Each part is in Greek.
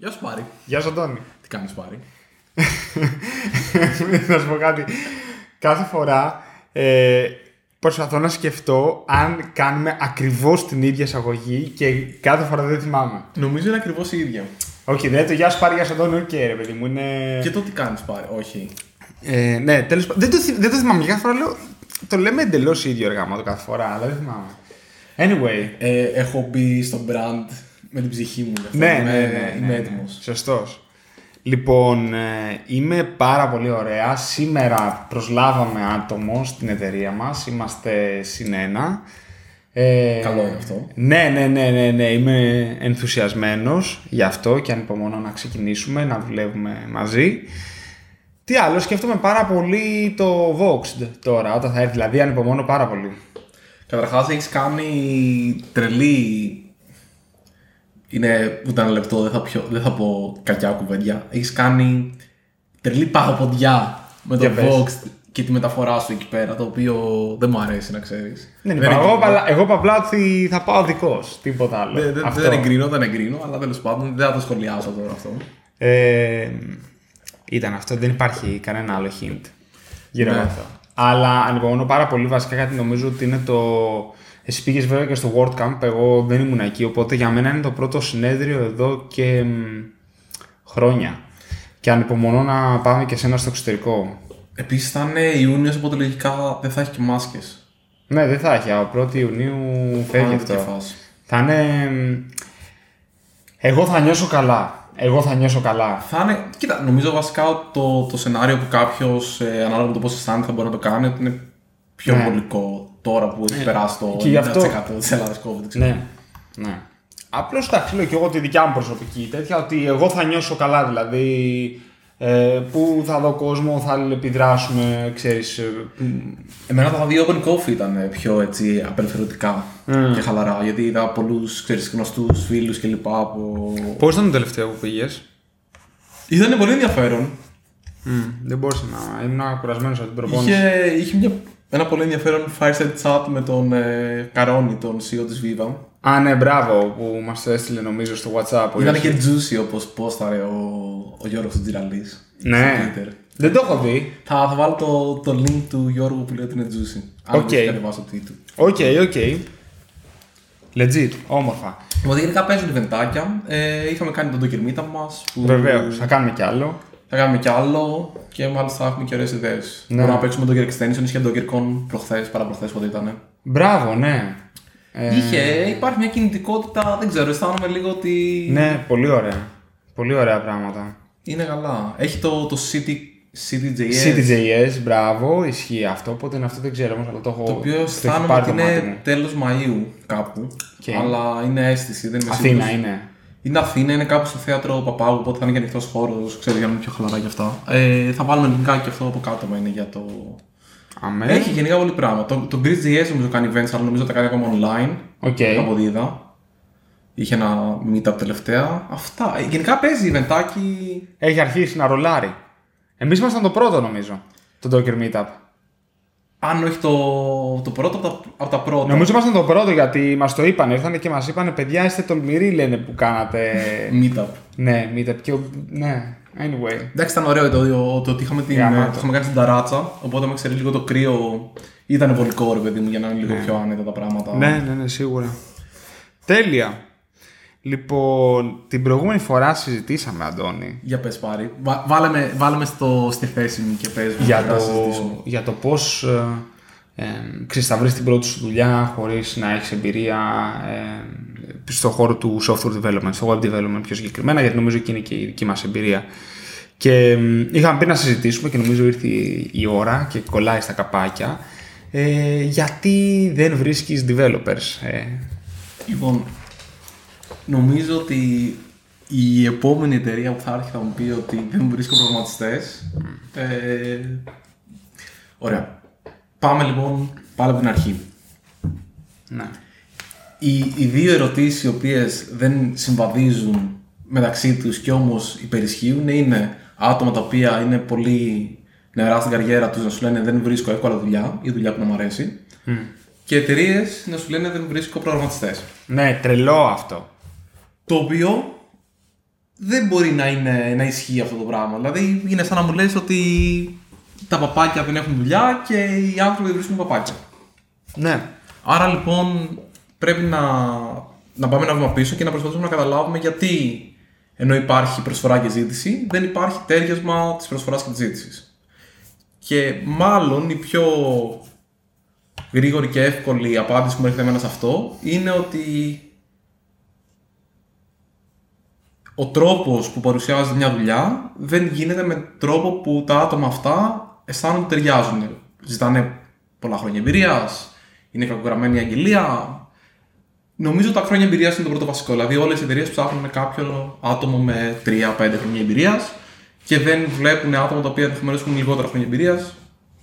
Γεια σου Πάρη. Γεια σου Αντώνη. Τι κάνεις Πάρη; να σου πω κάτι. Κάθε φορά ε, προσπαθώ να σκεφτώ αν κάνουμε ακριβώς την ίδια εισαγωγή και κάθε φορά δεν θυμάμαι. Νομίζω είναι ακριβώς η ίδια. Όχι, δεν είναι το γεια σου Πάρη, γεια σου Αντώνη, οκ ρε παιδί μου, είναι... Και το τι κάνεις Πάρη. Όχι. Ε, ναι, τέλος πάντων. Δεν, το, θυ- δεν το θυμάμαι. Κάθε φορά λέω. Το λέμε εντελώς ίδιο ρε γαμώτο κάθε φορά, αλλά δεν θυμάμαι. Anyway. Ε, έχω μπει στο brand με την ψυχή μου. γι' αυτό Ναι, είμαι, ναι, ναι, Είμαι ναι, έτοιμος. Σωστός. Λοιπόν, ε, είμαι πάρα πολύ ωραία. Σήμερα προσλάβαμε άτομο στην εταιρεία μας. Είμαστε συνένα. Ε, Καλό είναι αυτό. Ναι, ναι, ναι, ναι, ναι. Είμαι ενθουσιασμένος γι' αυτό και ανυπομονώ να ξεκινήσουμε, να δουλεύουμε μαζί. Τι άλλο, σκέφτομαι πάρα πολύ το Voxed τώρα, όταν θα έρθει. Δηλαδή, ανυπομονώ πάρα πολύ. Καταρχάς έχεις κάνει τρελή... Είναι ούτε ένα λεπτό, δεν θα, πιω, δεν θα πω κακιά κουβέντια. Έχεις κάνει τρελή παγοποντιά με το Για πες. Vox και τη μεταφορά σου εκεί πέρα, το οποίο δεν μου αρέσει να ξέρεις. Δεν Δεν είπα, εγώ, εγκρίνω. είπα- εγώ είπα απλά ότι θα πάω δικός. Τίποτα άλλο. Δεν, δεν, Αυτό. δεν εγκρίνω, δεν εγκρίνω, αλλά τέλος πάντων δεν θα το σχολιάσω τώρα αυτό. Ε, ήταν αυτό, δεν υπάρχει κανένα άλλο hint γύρω Ναι. από αυτό. Αλλά ανυπομονώ πάρα πολύ βασικά γιατί νομίζω ότι είναι το. Εσύ πήγες βέβαια και στο World Camp, εγώ δεν ήμουν εκεί, οπότε για μένα είναι το πρώτο συνέδριο εδώ και μ, χρόνια. Και ανυπομονώ να πάμε και σένα στο εξωτερικό. Επίσης θα είναι Ιούνιος, οπότε λογικά δεν θα έχει και μάσκες. Ναι, δεν θα έχει. Από 1η Ιουνίου φεύγει αυτό. Θα είναι. μ, Εγώ θα νιώσω καλά. Εγώ θα νιώσω καλά. Θα είναι, κοίτα, νομίζω βασικά ότι το, το σενάριο που κάποιος ε, ανάλογα με το πώς αισθάνεται θα μπορεί να το κάνει ότι είναι πιο Ναι. βολικό τώρα που έχει περάσει το και γι' αυτό- 90% της Ελλάδας COVID. ξέρω. Ναι. ναι. Απλώς εντάξει, λέω και εγώ τη δικιά μου προσωπική τέτοια ότι εγώ θα νιώσω καλά δηλαδή. Ε, που θα δω κόσμο, θα αλληλεπιδράσουμε, ξέρεις. ε, Εμένα τα δύο open coffee ήταν πιο έτσι απελευθερωτικά και χαλαρά γιατί είδα πολλούς γνωστούς φίλους κλπ. Από... Πώς ήταν το τελευταίο που πήγες; Ήταν πολύ ενδιαφέρον. δεν μπορούσα να. ήμουν κουρασμένος από την προπόνηση. Είχε, είχε μια, ένα πολύ ενδιαφέρον fireside chat με τον ε, Καρώνη, τον CEO της Viva. Α, ναι, μπράβο που μας το έστειλε νομίζω στο WhatsApp. ο Ήταν Ιωσήφ. και juicy όπως πόσταρε ο, ο Γιώργος Τζιραλής Ναι. στο Twitter. Δεν το έχω δει. Θα, θα βάλω το, το link του Γιώργου που λέει ότι είναι juicy. Αν OK. okay. κατεβάσω το tweet του. OK, OK. Legit, όμορφα. Οπότε γενικά παίζουν ιβεντάκια. Ε, είχαμε κάνει τον Docker Meetup μας. Που Βεβαίως, θα κάνουμε κι άλλο. Θα κάνουμε κι άλλο και μάλιστα θα έχουμε και ωραίες ιδέες. Ναι. Μπορούμε να παίξουμε Docker Extension, είχε DockerCon προχθές, παραπροχθές πότε ήταν. Μπράβο, ναι. Ε, Είχε, υπάρχει μια κινητικότητα, δεν ξέρω, αισθάνομαι λίγο ότι Ναι, πολύ ωραία. Πολύ ωραία πράγματα. είναι καλά. Έχει το, το City, CityJS. CityJS, μπράβο, ισχύει αυτό. Οπότε είναι αυτό δεν ξέρω όμως, αλλά το έχω. Το οποίο έχει αισθάνομαι πάρει ότι το μάτι είναι μου. τέλος Μαΐου κάπου. Οκ. Αλλά είναι αίσθηση, δεν είμαι Αθήνα σίγουρος. είναι. Είναι Αθήνα, είναι κάπου στο θέατρο Παπάγου, οπότε θα είναι και ανοιχτός χώρος, ξέρω για να είναι πιο χαλαρά γι' αυτά. Ε, θα βάλουμε linkάκι αυτό από κάτω μα είναι για το. Αμέ. Έχει γενικά πολύ πράγμα. Το, το GreeceJS νομίζω κάνει events, αλλά νομίζω τα κάνει ακόμα online. OK. Από ό,τι είδα. Είχε ένα meetup τελευταία. Αυτά. Ε, Γενικά παίζει eventάκι. Έχει αρχίσει να ρολάρει. Εμείς ήμασταν το πρώτο νομίζω. Το Docker Meetup. Αν όχι το, το πρώτο από τα, από τα πρώτα. Νομίζω ήμασταν το πρώτο γιατί μας το είπαν. Ήρθαν και μας είπαν παιδιά, είστε τολμηροί λένε που κάνατε. Meetup. ναι, Meetup. Και, ο- ναι, anyway. Εντάξει, ήταν ωραίο το, το, το ότι είχαμε την, Γαμάτο. το είχαμε κάνει στην ταράτσα. Οπότε, με ξέρεις λίγο το κρύο. Ήταν βολικό, ρε παιδί μου, για να είναι λίγο πιο άνετα τα πράγματα. Ναι, ναι, ναι, σίγουρα. Τέλεια. Λοιπόν, την προηγούμενη φορά συζητήσαμε, Αντώνη, Για πες πάρει. Βά, βάλε, με, βάλε με στο, στη θέση μου και πες μου. για να το, συζητήσουμε. για το πώς ε, ε, ξέρεις, θα βρεις την πρώτη σου δουλειά χωρίς να έχεις εμπειρία ε, στον χώρο του software development, στο web development πιο συγκεκριμένα, γιατί νομίζω εκεί είναι και η δική μας εμπειρία. Και ε, είχαμε πει να συζητήσουμε και νομίζω ήρθε η η ώρα και κολλάει στα καπάκια. Ε, γιατί δεν βρίσκεις developers. Ε, Λοιπόν, νομίζω ότι η επόμενη εταιρεία που θα έρθει θα μου πει ότι δεν βρίσκω προγραμματιστές. Ε, ωραία. Πάμε λοιπόν πάλι από την αρχή. ναι. Οι, οι δύο ερωτήσεις οι οποίες δεν συμβαδίζουν μεταξύ τους και όμως υπερισχύουν είναι άτομα τα οποία είναι πολύ νερά στην καριέρα τους να σου λένε δεν βρίσκω εύκολα δουλειά ή δουλειά που να μου αρέσει και εταιρείες να σου λένε δεν βρίσκω προγραμματιστές. ναι, τρελό αυτό. Το οποίο δεν μπορεί να, είναι, να ισχύει αυτό το πράγμα. Δηλαδή είναι σαν να μου λες ότι τα παπάκια δεν έχουν δουλειά και οι άνθρωποι δεν βρίσκουν παπάκια. Ναι. Άρα λοιπόν πρέπει να, να πάμε ένα βήμα πίσω και να προσπαθήσουμε να καταλάβουμε γιατί ενώ υπάρχει προσφορά και ζήτηση, δεν υπάρχει τέριασμα της προσφοράς και της ζήτησης. Και μάλλον η πιο γρήγορη και εύκολη απάντηση που μου έρχεται εμένα σε αυτό είναι ότι ο τρόπος που παρουσιάζεται μια δουλειά δεν γίνεται με τρόπο που τα άτομα αυτά αισθάνονται ότι ταιριάζουν. Ζητάνε πολλά χρόνια εμπειρίας, είναι κακογραμμένη η αγγελία. Νομίζω ότι τα χρόνια εμπειρίας είναι το πρώτο βασικό. Δηλαδή, όλες οι εταιρείες ψάχνουν κάποιο άτομο με 3-5 χρόνια εμπειρίας και δεν βλέπουν άτομα τα οποία ενδεχομένως έχουν λιγότερα χρόνια εμπειρίας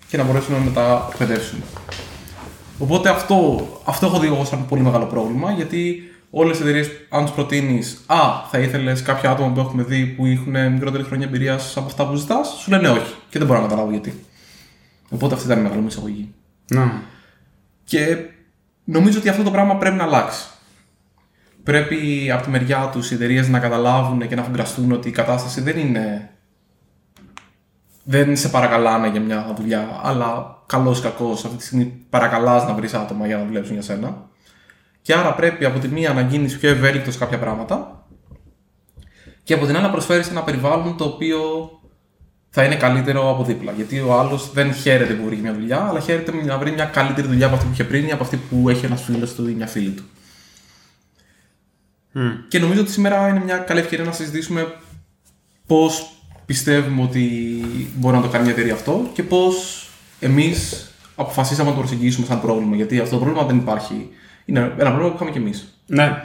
και να μπορέσουν να τα εκπαιδεύσουν. Οπότε αυτό, αυτό έχω δει εγώ σαν πολύ μεγάλο πρόβλημα γιατί όλες οι εταιρείες, αν τους προτείνεις, Α, θα ήθελες κάποια άτομα που έχουμε δει που έχουν μικρότερη χρόνια εμπειρίας από αυτά που ζητάς, σου λένε όχι. Και δεν μπορώ να καταλάβω γιατί. Οπότε αυτή ήταν η μεγάλη μου εισαγωγή. Να. Και νομίζω ότι αυτό το πράγμα πρέπει να αλλάξει. Πρέπει από τη μεριά τους οι εταιρείες να καταλάβουν και να φουγκραστούν ότι η κατάσταση δεν είναι. Δεν σε παρακαλάνε για μια δουλειά, αλλά καλό ή κακό αυτή τη στιγμή παρακαλάς να βρεις άτομα για να δουλέψουν για σένα. Και άρα πρέπει από τη μία να γίνεις πιο ευέλικτος σε κάποια πράγματα και από την άλλη να προσφέρεις ένα περιβάλλον το οποίο θα είναι καλύτερο από δίπλα. Γιατί ο άλλος δεν χαίρεται που βρήκε μια δουλειά, αλλά χαίρεται να βρει μια καλύτερη δουλειά από αυτή που είχε πριν ή από αυτή που έχει ένας φίλος του ή μια φίλη του. Και νομίζω ότι σήμερα είναι μια καλή ευκαιρία να συζητήσουμε πώς πιστεύουμε ότι μπορεί να το κάνει μια εταιρεία αυτό και πώς εμείς αποφασίσαμε να το προσεγγίσουμε σαν πρόβλημα. Γιατί αυτό το πρόβλημα δεν υπάρχει. Είναι ένα πρόβλημα που είχαμε κι εμείς. Ναι.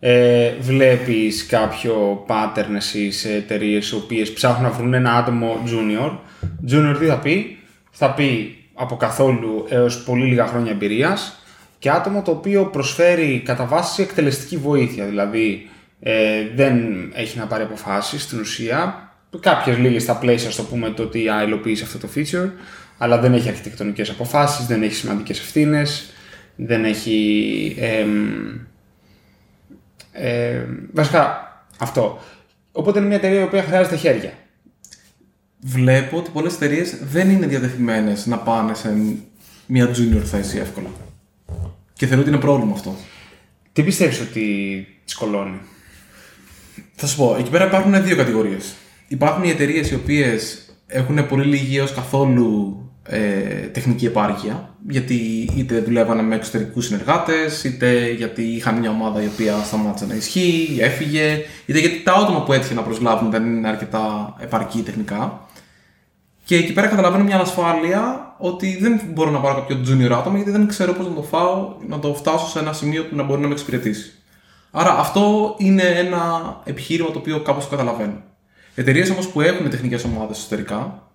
Ε, βλέπεις κάποιο pattern εσύ σε εταιρείες οι οποίες ψάχνουν να βρουν ένα άτομο junior. Junior τι θα πει; Θα πει από καθόλου έως πολύ λίγα χρόνια εμπειρίας και άτομο το οποίο προσφέρει κατά βάση εκτελεστική βοήθεια. Δηλαδή ε, δεν έχει να πάρει αποφάσεις στην ουσία. Κάποιες λίγες στα πλαίσια στο πούμε το ότι υλοποιήσει αυτό το feature αλλά δεν έχει αρχιτεκτονικές αποφάσεις, δεν έχει σημαντικές ευθύνες, δεν έχει... Ε, βασικά αυτό. Οπότε είναι μια εταιρεία η οποία χρειάζεται χέρια. Βλέπω ότι πολλές εταιρείες δεν είναι διατεθειμένες να πάνε σε μια junior θέση εύκολα. Και θεωρώ ότι είναι πρόβλημα αυτό. Τι πιστεύεις ότι σκολώνει. Θα σου πω, εκεί πέρα υπάρχουν δύο κατηγορίες. Υπάρχουν οι εταιρείες οι οποίες έχουν πολύ λίγη έως καθόλου ε, τεχνική επάρκεια, γιατί είτε δουλεύανε με εξωτερικούς συνεργάτες, είτε γιατί είχαν μια ομάδα η οποία σταμάτησε να ισχύει, έφυγε, είτε γιατί τα άτομα που έτυχε να προσλάβουν δεν είναι αρκετά επαρκή τεχνικά. Και εκεί πέρα καταλαβαίνω μια ανασφάλεια ότι δεν μπορώ να πάρω κάποιο junior άτομο γιατί δεν ξέρω πώς να το φάω, να το φτάσω σε ένα σημείο που να μπορεί να με εξυπηρετήσει. Άρα αυτό είναι ένα επιχείρημα το οποίο κάπως καταλαβαίνω. Εταιρείες όμως που έχουν τεχνικές ομάδες εσωτερικά,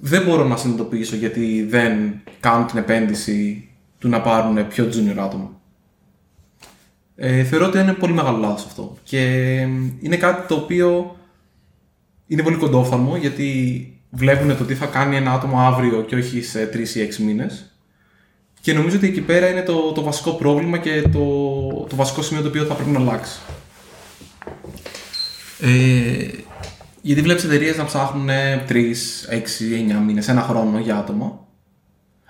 δεν μπορώ να συνειδητοποιήσω γιατί δεν κάνουν την επένδυση του να πάρουν πιο junior άτομα. Ε, θεωρώ ότι είναι πολύ μεγάλο λάθος αυτό. Και είναι κάτι το οποίο είναι πολύ κοντόφθαλμο γιατί βλέπουν το τι θα κάνει ένα άτομο αύριο και όχι σε 3 ή 6 μήνες. Και νομίζω ότι εκεί πέρα είναι το, το βασικό πρόβλημα και το, το βασικό σημείο το οποίο θα πρέπει να αλλάξει. Ε, γιατί βλέπεις εταιρείες να ψάχνουν 3, 6, 9 μήνες, ένα χρόνο για άτομα.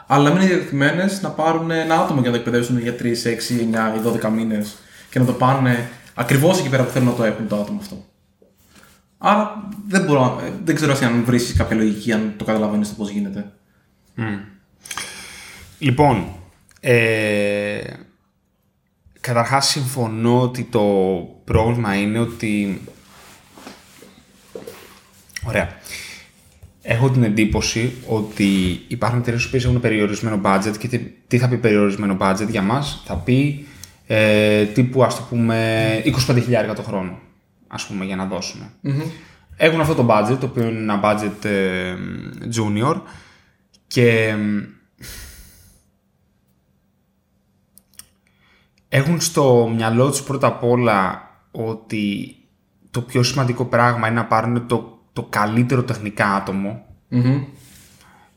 Αλλά μην είναι διατεθειμένες να πάρουν ένα άτομο για να το εκπαιδεύσουν για 3, 6, 9 ή 12 μήνες και να το πάνε ακριβώς εκεί πέρα που θέλουν να το έχουν το άτομο αυτό. Άρα δεν, μπορώ, δεν ξέρω αν βρίσκεις κάποια λογική, αν το καταλαβαίνεις το πώς γίνεται. Mm. Λοιπόν, ε, καταρχάς συμφωνώ ότι το πρόβλημα είναι ότι Ωραία. Έχω την εντύπωση ότι υπάρχουν εταιρείες που έχουν περιορισμένο budget και τι θα πει περιορισμένο budget για μας, θα πει ε, τύπου ας το πούμε 25.000 το χρόνο, ας πούμε, για να δωσουμε Έχουν αυτό το budget, το οποίο είναι ένα budget ε, junior και έχουν στο μυαλό τους πρώτα απ' όλα ότι το πιο σημαντικό πράγμα είναι να πάρουν το το καλύτερο τεχνικά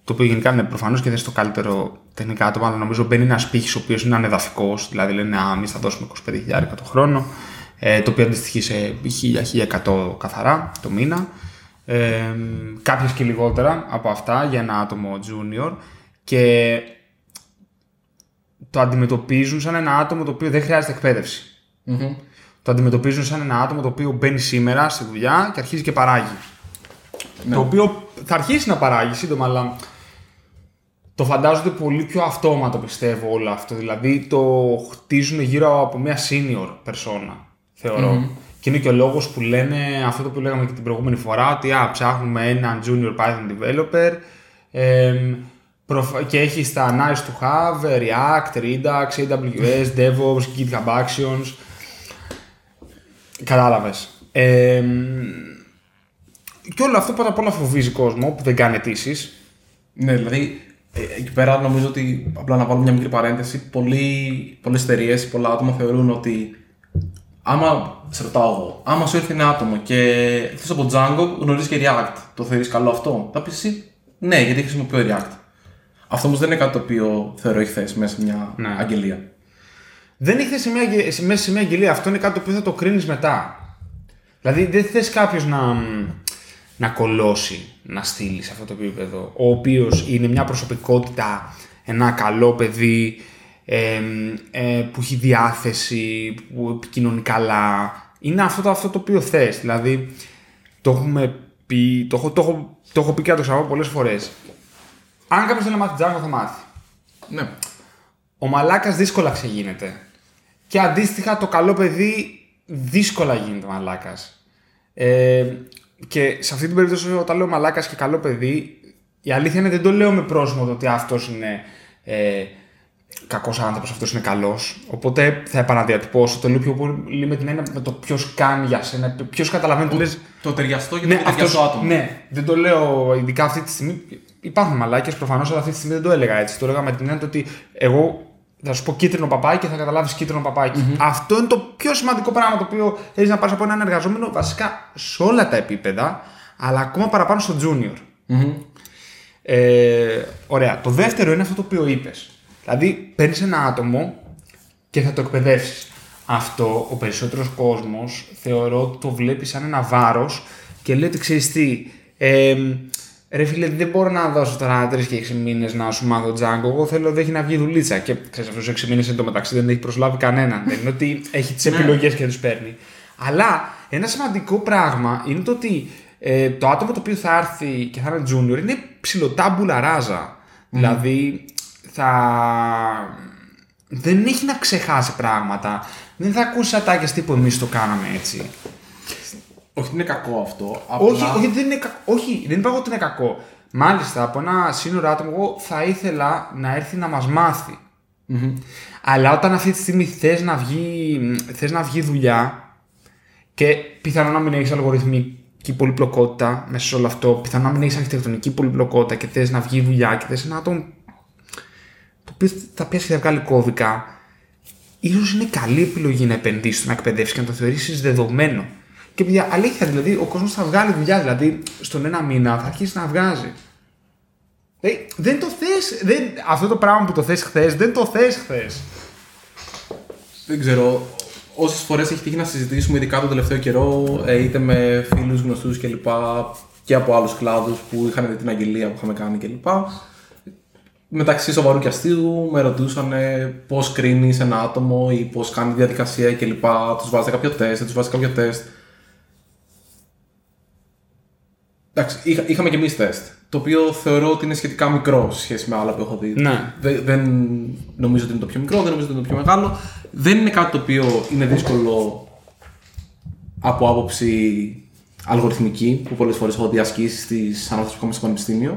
Το οποίο γενικά είναι προφανώς και δεν το καλύτερο τεχνικά άτομο, αλλά νομίζω μπαίνει ένας πύχης ο οποίος είναι ανεδαφικός. Δηλαδή λένε Α, εμείς θα δώσουμε 25.000 το χρόνο. ε, το οποίο αντιστοιχεί σε 1000-1100 καθαρά το μήνα. Ε, κάποιες και λιγότερα από αυτά για ένα άτομο junior και το αντιμετωπίζουν σαν ένα άτομο το οποίο δεν χρειάζεται εκπαίδευση. Μμμ. Το αντιμετωπίζουν σαν ένα άτομο το οποίο μπαίνει σήμερα στη δουλειά και αρχίζει και παράγει. Ναι. Το οποίο θα αρχίσει να παράγει σύντομα, αλλά το φαντάζονται πολύ πιο αυτόματο πιστεύω όλο αυτό. Δηλαδή το χτίζουν γύρω από μια senior persona, θεωρώ. Και είναι και ο λόγος που λένε αυτό το που λέγαμε και την προηγούμενη φορά, ότι α, ψάχνουμε έναν junior Python developer εμ, προφ- και έχει στα nice to have, React, Redux, AWS, DevOps, GitHub Actions. Κατάλαβες. Εμ, και όλο αυτό πρώτα απ' όλα φοβίζει κόσμο που δεν κάνει αιτήσεις. Ναι, δηλαδή ε, εκεί πέρα νομίζω ότι απλά να βάλω μια μικρή παρένθεση. Πολλοί, πολλές εταιρείες, πολλά άτομα θεωρούν ότι άμα σε ρωτάω εγώ, άμα σου έρθει ένα άτομο και θε από Django γνωρίζεις και React, το θεωρείς καλό αυτό; Θα πεις εσύ ναι, γιατί χρησιμοποιώ React. Αυτό όμως δεν είναι κάτι το οποίο θεωρώ έχει θέση μέσα σε μια Ναι. αγγελία. Δεν έχει θέση σε μια, αγγε- σε- μέσα σε μια αγγελία. Αυτό είναι κάτι το οποίο θα το κρίνεις μετά. Δηλαδή δεν θες κάποιος να, να κολώσει, να στείλει σε αυτό το επίπεδο. Ο οποίος είναι μια προσωπικότητα, ένα καλό παιδί, εμ, ε, που έχει διάθεση, που επικοινωνεί καλά. Είναι αυτό το, αυτό το οποίο θες. Δηλαδή το έχουμε πει, το έχω, το έχω, το έχω πει και να το ξαναπώ πολλές φορές. Αν κάποιος θέλει να μάθει Django θα μάθει. Ναι. Ο μαλάκας δύσκολα ξεγίνεται. Και αντίστοιχα το καλό παιδί δύσκολα γίνεται μαλάκας. Ε, και σε αυτή την περίπτωση όταν λέω μαλάκας και καλό παιδί, η αλήθεια είναι δεν το λέω με πρόσημο το ότι αυτός είναι ε, κακός άνθρωπος, αυτός είναι καλός. Οπότε θα επαναδιατυπώσω, το λέω πιο πολύ με την έννοια με το ποιος κάνει για σένα, ποιος καταλαβαίνει τι λες. Το ταιριαστό και το Ναι, ναι, ταιριαστό αυτός, άτομο. ναι, δεν το λέω ειδικά αυτή τη στιγμή. Υπάρχουν μαλάκες προφανώς, αλλά αυτή τη στιγμή δεν το έλεγα έτσι. Το έλεγα με την έννοια ότι εγώ θα σου πω κίτρινο παπάκι και θα καταλάβεις κίτρινο παπάκι. Αυτό είναι το πιο σημαντικό πράγμα το οποίο θέλεις να πάρεις από έναν εργαζόμενο βασικά σε όλα τα επίπεδα, αλλά ακόμα παραπάνω στο junior. Μμμ. Ε, ωραία. Το δεύτερο είναι αυτό το οποίο είπες. Δηλαδή, παίρνεις ένα άτομο και θα το εκπαιδεύσεις. Αυτό ο περισσότερος κόσμος θεωρώ ότι το βλέπει σαν ένα βάρος και λέει ότι ξέρεις τι. Ε, ρε φίλε, δεν μπορώ να δώσω τώρα 3 και 6 μήνες να σου μάθω Django. Εγώ θέλω δεν έχει να βγει δουλίτσα. Και ξέρεις, αυτού του 6 μήνες εντωμεταξύ δεν έχει προσλάβει κανέναν. δεν είναι ότι έχει τις επιλογές και τους παίρνει. Αλλά ένα σημαντικό πράγμα είναι το ότι ε, το άτομο το οποίο θα έρθει και θα είναι junior είναι ψιλοτάμπουλα ράζα. Δηλαδή θα. Δεν έχει να ξεχάσει πράγματα. Δεν θα ακούσει ατάκες τύπου εμείς το κάναμε έτσι. Όχι, είναι κακό αυτό. Όχι, απλά- όχι, δεν είναι κακό. Όχι, δεν είπα εγώ ότι είναι κακό. Μάλιστα, από ένα σύνορο άτομο, εγώ θα ήθελα να έρθει να μας μάθει. Αλλά όταν αυτή τη στιγμή θες να, βγει, θες να βγει δουλειά και πιθανόν να μην έχεις αλγοριθμική πολυπλοκότητα μέσα σε όλο αυτό, πιθανόν να μην έχεις αρχιτεκτονική πολυπλοκότητα και θες να βγει δουλειά και θες ένα άτομο το οποίο θα πιάσει και θα βγάλει κώδικα, ίσως είναι καλή επιλογή να επενδύσεις στο να εκπαιδεύσεις και να το θεωρήσεις δεδομένο. Και παιδιά, αλήθεια, δηλαδή ο κόσμος θα βγάλει δουλειά. Δηλαδή, στον ένα μήνα θα αρχίσει να βγάζει. Δηλαδή, δεν το θες. Δεν... Αυτό το πράγμα που το θες χθες, δεν το θες χθες. Δεν ξέρω. Όσες φορές έχει τύχει να συζητήσουμε, ειδικά τον τελευταίο καιρό, ε, είτε με φίλους γνωστούς κλπ. και από άλλους κλάδους που είχαν δει την αγγελία που είχαμε κάνει κλπ. Μεταξύ σοβαρού και αστείου με ρωτούσαν πώς κρίνεις ένα άτομο ή πώς κάνει διαδικασία κλπ. Τους βάζετε κάποιο τεστ, δεν τους βάζετε κάποιο τεστ. Εντάξει, είχα, είχαμε και εμείς τεστ. Το οποίο θεωρώ ότι είναι σχετικά μικρό σε σχέση με άλλα που έχω δει. Ναι. Δεν, δεν νομίζω ότι είναι το πιο μικρό, δεν νομίζω ότι είναι το πιο μεγάλο. Δεν είναι κάτι το οποίο είναι δύσκολο από άποψη αλγοριθμική, που πολλές φορές έχω διασκήσεις στις ανώτερε που στο πανεπιστήμιο.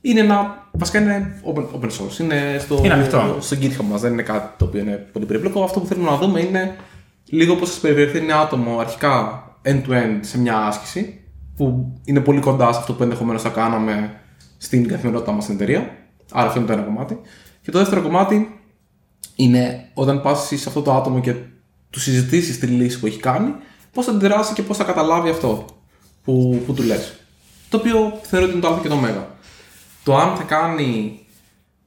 Είναι ένα. Βασικά είναι open, open source. Είναι στο, Είναι ανοιχτό. στο GitHub μας. Δεν είναι κάτι το οποίο είναι πολύ περίπλοκο. Αυτό που θέλουμε να δούμε είναι λίγο πώς θα συμπεριφερθεί ένα άτομο αρχικά end-to-end σε μια άσκηση, που είναι πολύ κοντά σε αυτό που ενδεχομένως θα κάναμε στην καθημερινότητά μας στην εταιρεία. Άρα αυτό είναι το ένα κομμάτι. Και το δεύτερο κομμάτι είναι όταν πας σε αυτό το άτομο και του συζητήσεις τη λύση που έχει κάνει, πώς θα αντιδράσει και πώς θα καταλάβει αυτό που, που του λες. Το οποίο θεωρώ ότι είναι το Α και το Μέγα. Το αν θα κάνει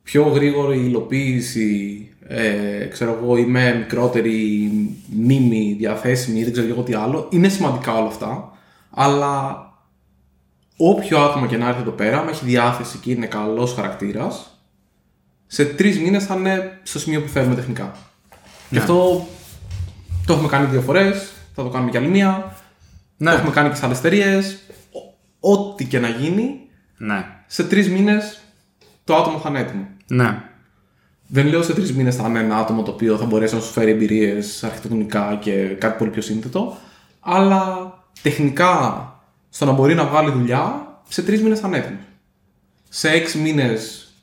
πιο γρήγορη υλοποίηση ε, ξέρω εγώ, είμαι μικρότερη μνήμη διαθέσιμη ή δεν ξέρω εγώ τι άλλο. Είναι σημαντικά όλα αυτά, αλλά όποιο άτομο και να έρθει εδώ πέρα, με έχει διάθεση και είναι καλός χαρακτήρας, σε τρεις μήνες θα είναι στο σημείο που θέλουμε τεχνικά. Γι' αυτό το έχουμε κάνει δύο φορές, θα το κάνουμε κι άλλη μία. Ναι. Το έχουμε κάνει και σε άλλες εταιρείες. Ό,τι και να γίνει, Ναι. σε τρεις μήνες το άτομο θα είναι έτοιμο. Ναι. Δεν λέω σε τρεις μήνες θα είναι ένα άτομο το οποίο θα μπορέσει να σου φέρει εμπειρίες αρχιτεκτονικά και κάτι πολύ πιο σύνθετο, αλλά τεχνικά στο να μπορεί να βγάλει δουλειά, σε τρεις μήνες θα είναι έτοιμο. Σε έξι μήνες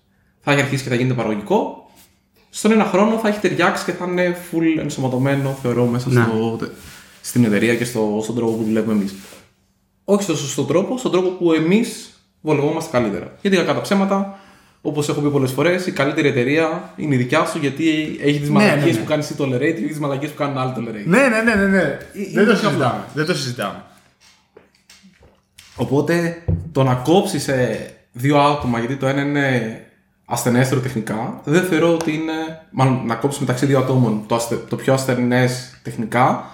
θα έχει αρχίσει και θα γίνεται παραγωγικό. Στον ένα χρόνο θα έχει ταιριάξει και θα είναι full ενσωματωμένο, θεωρώ, μέσα Ναι. στο, στην εταιρεία και στο, στον τρόπο που δουλεύουμε εμείς. Όχι στο σωστό τρόπο, στον τρόπο που εμείς βολευόμαστε καλύτερα. Γιατί κακά τα ψέματα, όπως έχω πει πολλές φορές, η καλύτερη εταιρεία είναι η δικιά σου γιατί έχει τις Ναι, μαλακίες ναι, ναι. που κάνεις εσύ tolerate και έχει τις μαλακίες που κάνουν άλλοι tolerate. Ναι, ναι, ναι, ναι. ναι. είναι Δεν το πιο συζητάμε. Δεν το συζητάμε. Οπότε το να κόψεις σε δύο άτομα γιατί το ένα είναι ασθενέστερο τεχνικά, δεν θεωρώ ότι είναι. Μάλλον να κόψεις μεταξύ δύο ατόμων το, αστε, το πιο ασθενές τεχνικά.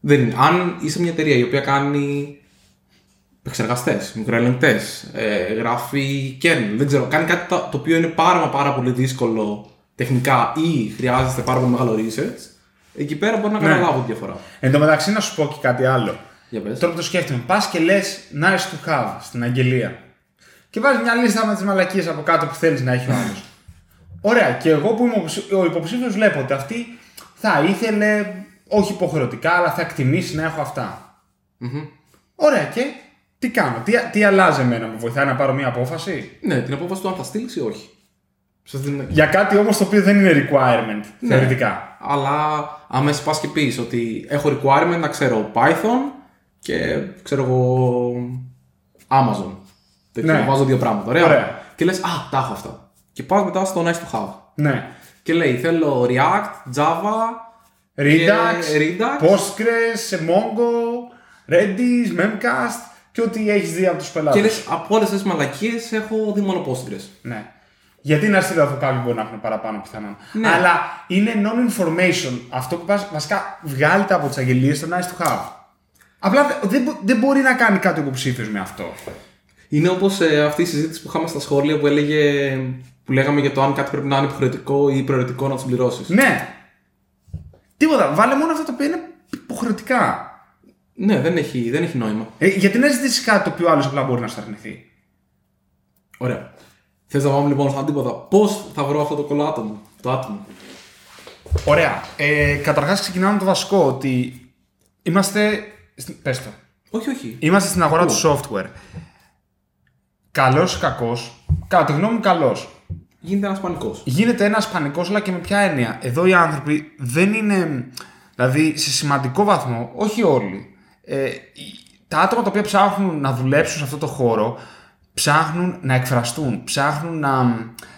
Δεν είναι. Αν είσαι μια εταιρεία η οποία κάνει επεξεργαστές, μικροελεγκτέ, ε, γράφει kernel, δεν ξέρω, κάνει κάτι το, το οποίο είναι πάρα μα πάρα πολύ δύσκολο τεχνικά ή χρειάζεται πάρα πολύ μεγάλο research, εκεί πέρα μπορώ να Ναι. καταλάβω τη διαφορά. Εν τω μεταξύ να σου πω και κάτι άλλο. Για πες. Τώρα που το σκέφτομαι, πας και λες nice to have στην αγγελία. Και βάζεις μια λίστα με τις μαλακίες από κάτω που θέλεις να έχει ο άλλος. Ωραία, και εγώ που είμαι υποψη- ο υποψήφιος βλέπω ότι αυτή θα ήθελε, όχι υποχρεωτικά, αλλά θα εκτιμήσει να έχω αυτά. Ωραία, και τι κάνω, τι, τι αλλάζει εμένα, με βοηθάει να πάρω μια απόφαση; Ναι, την απόφαση του αν θα στείλεις ή όχι. Σας δίνω- Για κάτι όμως το οποίο δεν είναι requirement, Ναι. θεωρητικά. Αλλά αμέσω πας και πεις ότι έχω requirement να ξέρω Python και ξέρω εγώ Amazon. Τέτοιο, Ναι. Βάζω δύο πράγματα. Ωραία. Ωραία. Και λες, Α, τα έχω αυτά. Και πας μετά στο nice to have. Ναι. Και λέει, θέλω React, Java, Redux, και Redux. Postgres, Mongo, Redis, Memcast και ό,τι έχεις δει από τους πελάτες. Και λες, από όλες τις μαλακίες έχω δει μόνο Postgres. Ναι. Γιατί να στείλω αφού κάποιοι μπορεί να έχουν παραπάνω πιθανόν. Ναι. Αλλά είναι non-information. Αυτό που πας, βασικά βγάλετε από τις αγγελίες στο nice to have. Απλά δε- δεν, μπο- δεν μπορεί να κάνει κάτι ο υποψήφιος με αυτό. Είναι όπως αυτή η συζήτηση που είχαμε στα σχόλια που έλεγε. που λέγαμε για το αν κάτι πρέπει να είναι υποχρεωτικό ή προαιρετικό να του πληρώσει. Ναι. Τίποτα. Βάλε μόνο αυτά τα οποία είναι υποχρεωτικά. Ναι, δεν έχει, δεν έχει νόημα. Ε, γιατί να ζητήσει κάτι το οποίο άλλος απλά μπορεί να σου αρνηθεί. Ωραία. Θες να πάμε λοιπόν σαν τίποτα. Πώς θα βρω αυτό το κολλάτομο, το άτομο; Ωραία. Ε, Καταρχάς ξεκινάμε με το βασικό ότι είμαστε. στην- Πες το. Όχι, όχι. Είμαστε στην αγορά του software. Καλός ή κακός, κατά τη γνώμη μου καλός. Γίνεται ένας πανικός. Γίνεται ένας πανικός, αλλά και με ποια έννοια. Εδώ οι άνθρωποι δεν είναι. Δηλαδή, σε σημαντικό βαθμό, όχι όλοι. Ε, οι- τα άτομα τα οποία ψάχνουν να δουλέψουν σε αυτό το χώρο ψάχνουν να εκφραστούν, ψάχνουν να,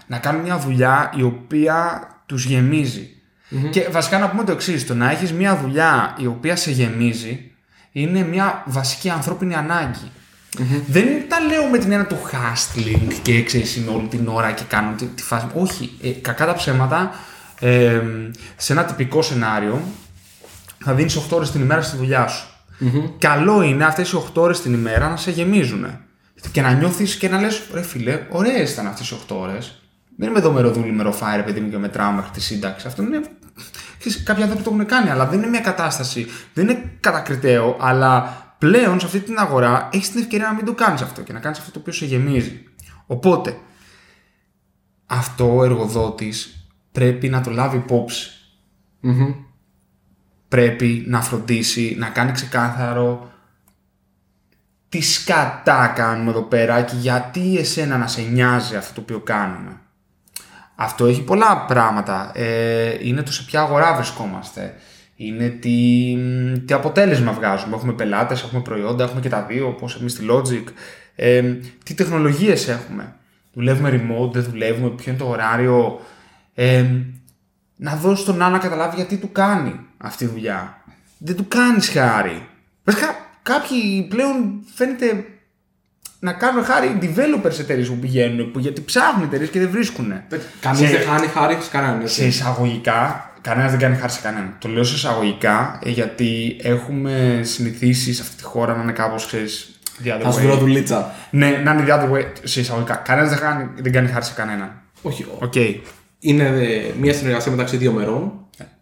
να κάνουν μια δουλειά η οποία τους γεμίζει. Και βασικά να πούμε το εξής: το να έχεις μια δουλειά η οποία σε γεμίζει είναι μια βασική ανθρώπινη ανάγκη. Δεν τα λέω με την έννοια του hustling και ξέρεις είναι όλη την ώρα και κάνω τη, τη φάση. Όχι, ε, κακά τα ψέματα. ε, σε ένα τυπικό σενάριο θα δίνεις 8 ώρες την ημέρα στη δουλειά σου. Καλό είναι αυτές οι 8 ώρες την ημέρα να σε γεμίζουν. Και να νιώθεις και να λες, ρε φίλε, ωραίες ήταν αυτές οι 8 ώρες. Δεν είμαι εδώ με ροδούλη, με ροφά, ρε παιδί μου και μετράω μέχρι τη σύνταξη. Αυτό είναι. ξέρεις, Κάποιοι άνθρωποι το έχουν κάνει, αλλά δεν είναι μια κατάσταση. Δεν είναι κατακριτέο, αλλά πλέον σε αυτή την αγορά έχεις την ευκαιρία να μην το κάνεις αυτό και να κάνεις αυτό το οποίο σε γεμίζει. Οπότε, αυτό ο εργοδότης πρέπει να το λάβει υπόψη. Πρέπει να φροντίσει, να κάνει ξεκάθαρο τι σκατά κάνουμε εδώ πέρα και γιατί εσένα να σε νοιάζει αυτό το οποίο κάνουμε. Αυτό έχει πολλά πράγματα. Ε, είναι το σε ποια αγορά βρισκόμαστε. Είναι τι, τι αποτέλεσμα βγάζουμε. Έχουμε πελάτες, έχουμε προϊόντα, έχουμε και τα δύο, όπως εμείς στη Logic. Ε, τι τεχνολογίες έχουμε. Δουλεύουμε remote, δεν δουλεύουμε, ποιο είναι το ωράριο. Ε, να δώσει τον άλλο να καταλάβει γιατί του κάνει αυτή τη δουλειά. Δεν του κάνεις χάρη. Βασικά, κάποιοι πλέον φαίνεται να κάνουν χάρη developers εταιρείες που πηγαίνουν, που, γιατί ψάχνουν εταιρείες και δεν βρίσκουν. Κανείς Σε- δεν κάνει χάρη σε κανέναν. έτσι. Σε εισαγωγικά, κανένας δεν κάνει χάρη σε κανέναν. Το λέω σε εισαγωγικά ε, γιατί έχουμε συνηθίσει σε αυτή τη χώρα να είναι κάπως, ξέρεις, the other Θα σου way. βρω δουλίτσα. Ναι, να είναι the other way σε εισαγωγικά. Κανένας δεν, κάνει- δεν κάνει χάρη σε κανέναν. Όχι. Οκ. Είναι ε, μια συνεργασία μεταξύ δύο μερών.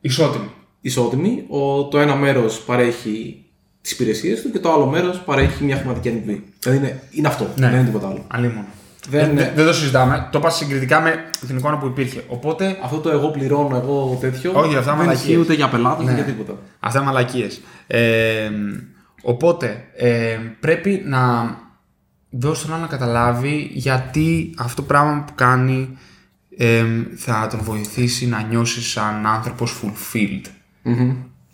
Ισότιμη. Ισότιμη. Ο, το ένα μέρος παρέχει τις υπηρεσίες του και το άλλο μέρος παρέχει μια χρηματική αμοιβή. Δηλαδή είναι, είναι αυτό. Ναι. Δεν είναι τίποτα άλλο. Αλίμονο. Δεν- Δεν, δεν το συζητάμε. Το είπα συγκριτικά με την εικόνα που υπήρχε. Οπότε Αυτό το εγώ πληρώνω, εγώ τέτοιο. Όχι, αυτά δεν μαλακίες. ισχύει ούτε για πελάτες Ναι. ούτε για τίποτα. Αυτά είναι μαλακίες. Ε, οπότε ε, πρέπει να δώσει τον άλλο να καταλάβει γιατί αυτό το πράγμα που κάνει ε, θα τον βοηθήσει να νιώσεις σαν άνθρωπος fulfilled.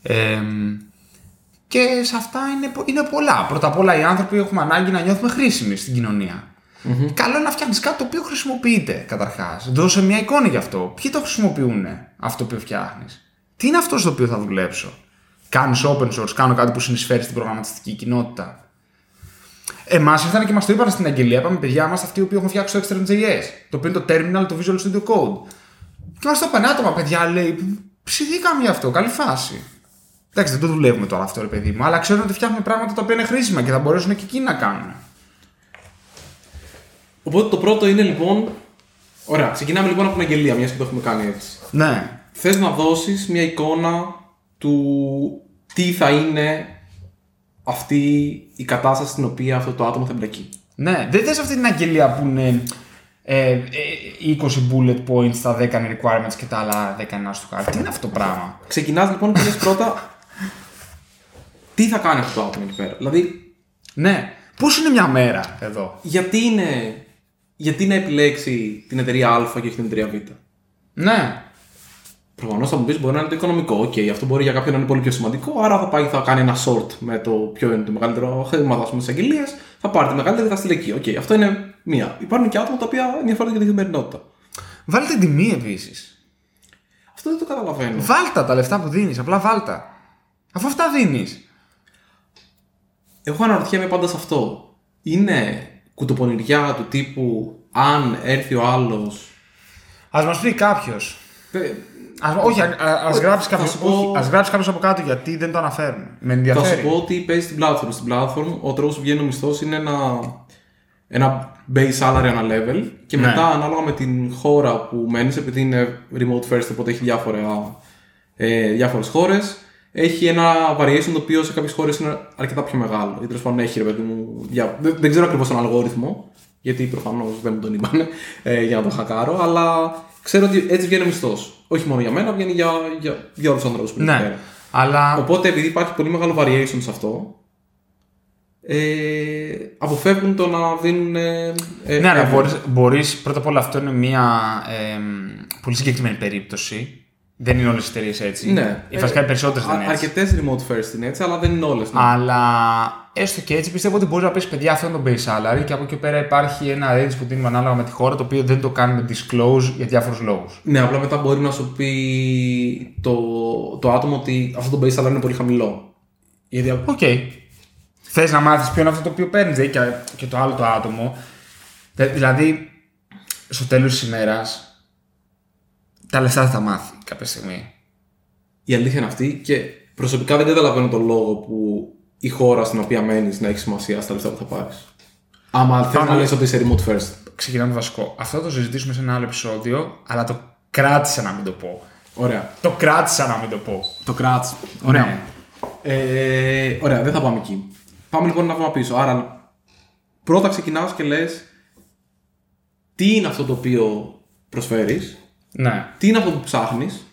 Ε, και σε αυτά είναι, πο- είναι πολλά. Πρώτα απ' όλα οι άνθρωποι έχουμε ανάγκη να νιώθουμε χρήσιμοι στην κοινωνία. Καλό είναι να φτιάχνει κάτι το οποίο χρησιμοποιείται καταρχάς. Δώσε μια εικόνα γι' αυτό. Ποιοι το χρησιμοποιούν αυτό το οποίο φτιάχνεις; Τι είναι αυτός στο οποίο θα δουλέψω; Κάνεις open source, κάνω κάτι που συνεισφέρει στην προγραμματιστική κοινότητα. Εμάς ήρθαν και μας το είπαν στην αγγελία. Είπαμε, παιδιά, είμαστε αυτοί οι οποίοι έχουν φτιάξει το Extreme.js, το οποίο είναι το terminal, το Visual Studio Code. Και μας το είπαν άτομα, παιδιά, λέει, ψηθήκαμε γι' αυτό, καλή φάση. Εντάξει, δεν το δουλεύουμε τώρα αυτό, ρε παιδί μου, αλλά ξέρουν ότι φτιάχνουμε πράγματα τα οποία είναι χρήσιμα και θα μπορέσουν και εκείνοι να κάνουν. Οπότε το πρώτο είναι λοιπόν. Ωραία, ξεκινάμε λοιπόν από την αγγελία, μιας και το έχουμε κάνει έτσι. Ναι. Θες να δώσεις μια εικόνα του τι θα είναι αυτή η κατάσταση στην οποία αυτό το άτομο θα εμπλακεί. Ναι, δεν θες αυτή την αγγελία που είναι ε, ε, 20 bullet points, τα 10 είναι requirements και τα άλλα 10 είναι στο χάρτη. Τι είναι αυτό το πράγμα; Ξεκινάς λοιπόν και λες πρώτα τι θα κάνει αυτό το άτομο εκεί πέρα; Δηλαδή, Ναι, πώς είναι μια μέρα εδώ; γιατί, είναι, γιατί να επιλέξει την εταιρεία Α και όχι την εταιρεία Β; Ναι, Προφανώς θα μου πεις μπορεί να είναι το οικονομικό. Οκ, αυτό μπορεί για κάποιον να είναι πολύ πιο σημαντικό. Άρα θα πάει, θα κάνει ένα sort με το ποιο είναι το μεγαλύτερο χρήμα τη αγγελία. Θα πάρει τη μεγαλύτερη, θα στείλει εκεί. Οκ, αυτό είναι μία. Υπάρχουν και άτομα τα οποία ενδιαφέρονται για την καθημερινότητα. βάλτε την τιμή επίσης. Αυτό δεν το καταλαβαίνω. Βάλτα τα λεφτά που δίνεις, απλά βάλτα. Αφού αυτά δίνεις. Εγώ αναρωτιέμαι πάντα σε αυτό. Είναι κουτοπονηριά του τύπου αν έρθει ο άλλος; Ας μας πει κάποιος. Ας, όχι, α, α- ας γράψει θα κάποιος, σου πω- όχι, ας γράψει κάποιος από κάτω γιατί δεν το αναφέρουν. Με Θα ενδιαφέρει. σου πω ότι παίζει στην platform. Στην platform ο τρόπος που βγαίνει ο μισθός είναι ένα, ένα base salary ένα level και Ναι. μετά ανάλογα με την χώρα που μένεις, επειδή είναι remote first, οπότε έχει διάφορα, ε, διάφορες χώρες, έχει ένα variation το οποίο σε κάποιες χώρες είναι αρκετά πιο μεγάλο. Ή τέλος πάντων έχει ρε παιδί μου. διά- Δεν, δεν ξέρω ακριβώς τον αλγόριθμο, γιατί προφανώς δεν μου τον είπαν ε, για να το χακάρω, αλλά ξέρω ότι έτσι βγαίνει ο μισθός. Όχι μόνο για μένα, βγαίνει για, για, για όλους τους ανθρώπους που είναι εκεί Ναι, πέρα. αλλά Οπότε επειδή υπάρχει πολύ μεγάλο variation σε αυτό, ε, αποφεύγουν το να δίνουν. Ε, ε, Ναι, αλλά average. μπορείς, μπορείς, πρώτα απ' όλα αυτό είναι μια ε, πολύ συγκεκριμένη περίπτωση. Δεν είναι όλες οι εταιρείες έτσι. Ναι. Οι βασικά οι περισσότερες δεν είναι έτσι. Αρκετές remote first είναι έτσι, αλλά δεν είναι όλες. Ναι. Αλλά έστω και έτσι πιστεύω ότι μπορείς να πεις παιδιά αυτό είναι το base salary και από εκεί πέρα υπάρχει ένα range που δίνουμε ανάλογα με τη χώρα το οποίο δεν το κάνουμε disclose για διάφορους λόγους. Ναι, απλά μετά μπορεί να σου πει το, το άτομο ότι αυτό το base salary είναι πολύ χαμηλό. Γιατί Οκ. Θες να μάθεις ποιο είναι αυτό το οποίο παίρνεις και, και το άλλο το άτομο. Δε- Δηλαδή, στο τέλος της ημέρας, τα λεφτά θα τα μάθει κάποια στιγμή. η αλήθεια είναι αυτή και προσωπικά δεν καταλαβαίνω τον λόγο που η χώρα στην οποία μένεις να έχει σημασία στα λεφτά που θα πάρεις. Άμα θες να Πάμε. λες ότι είσαι remote first. Ξεκινάμε το βασικό. Αυτό θα το συζητήσουμε σε ένα άλλο επεισόδιο, αλλά το κράτησα να μην το πω. Ωραία. Το κράτησα να μην το πω. Το κράτς. Ναι. Ε, ωραία, δεν θα πάμε εκεί. Πάμε λοιπόν ένα βήμα πίσω. Άρα, πρώτα ξεκινάς και λες τι είναι αυτό το οποίο προσφέρεις, Ναι. τι είναι αυτό που ψάχνεις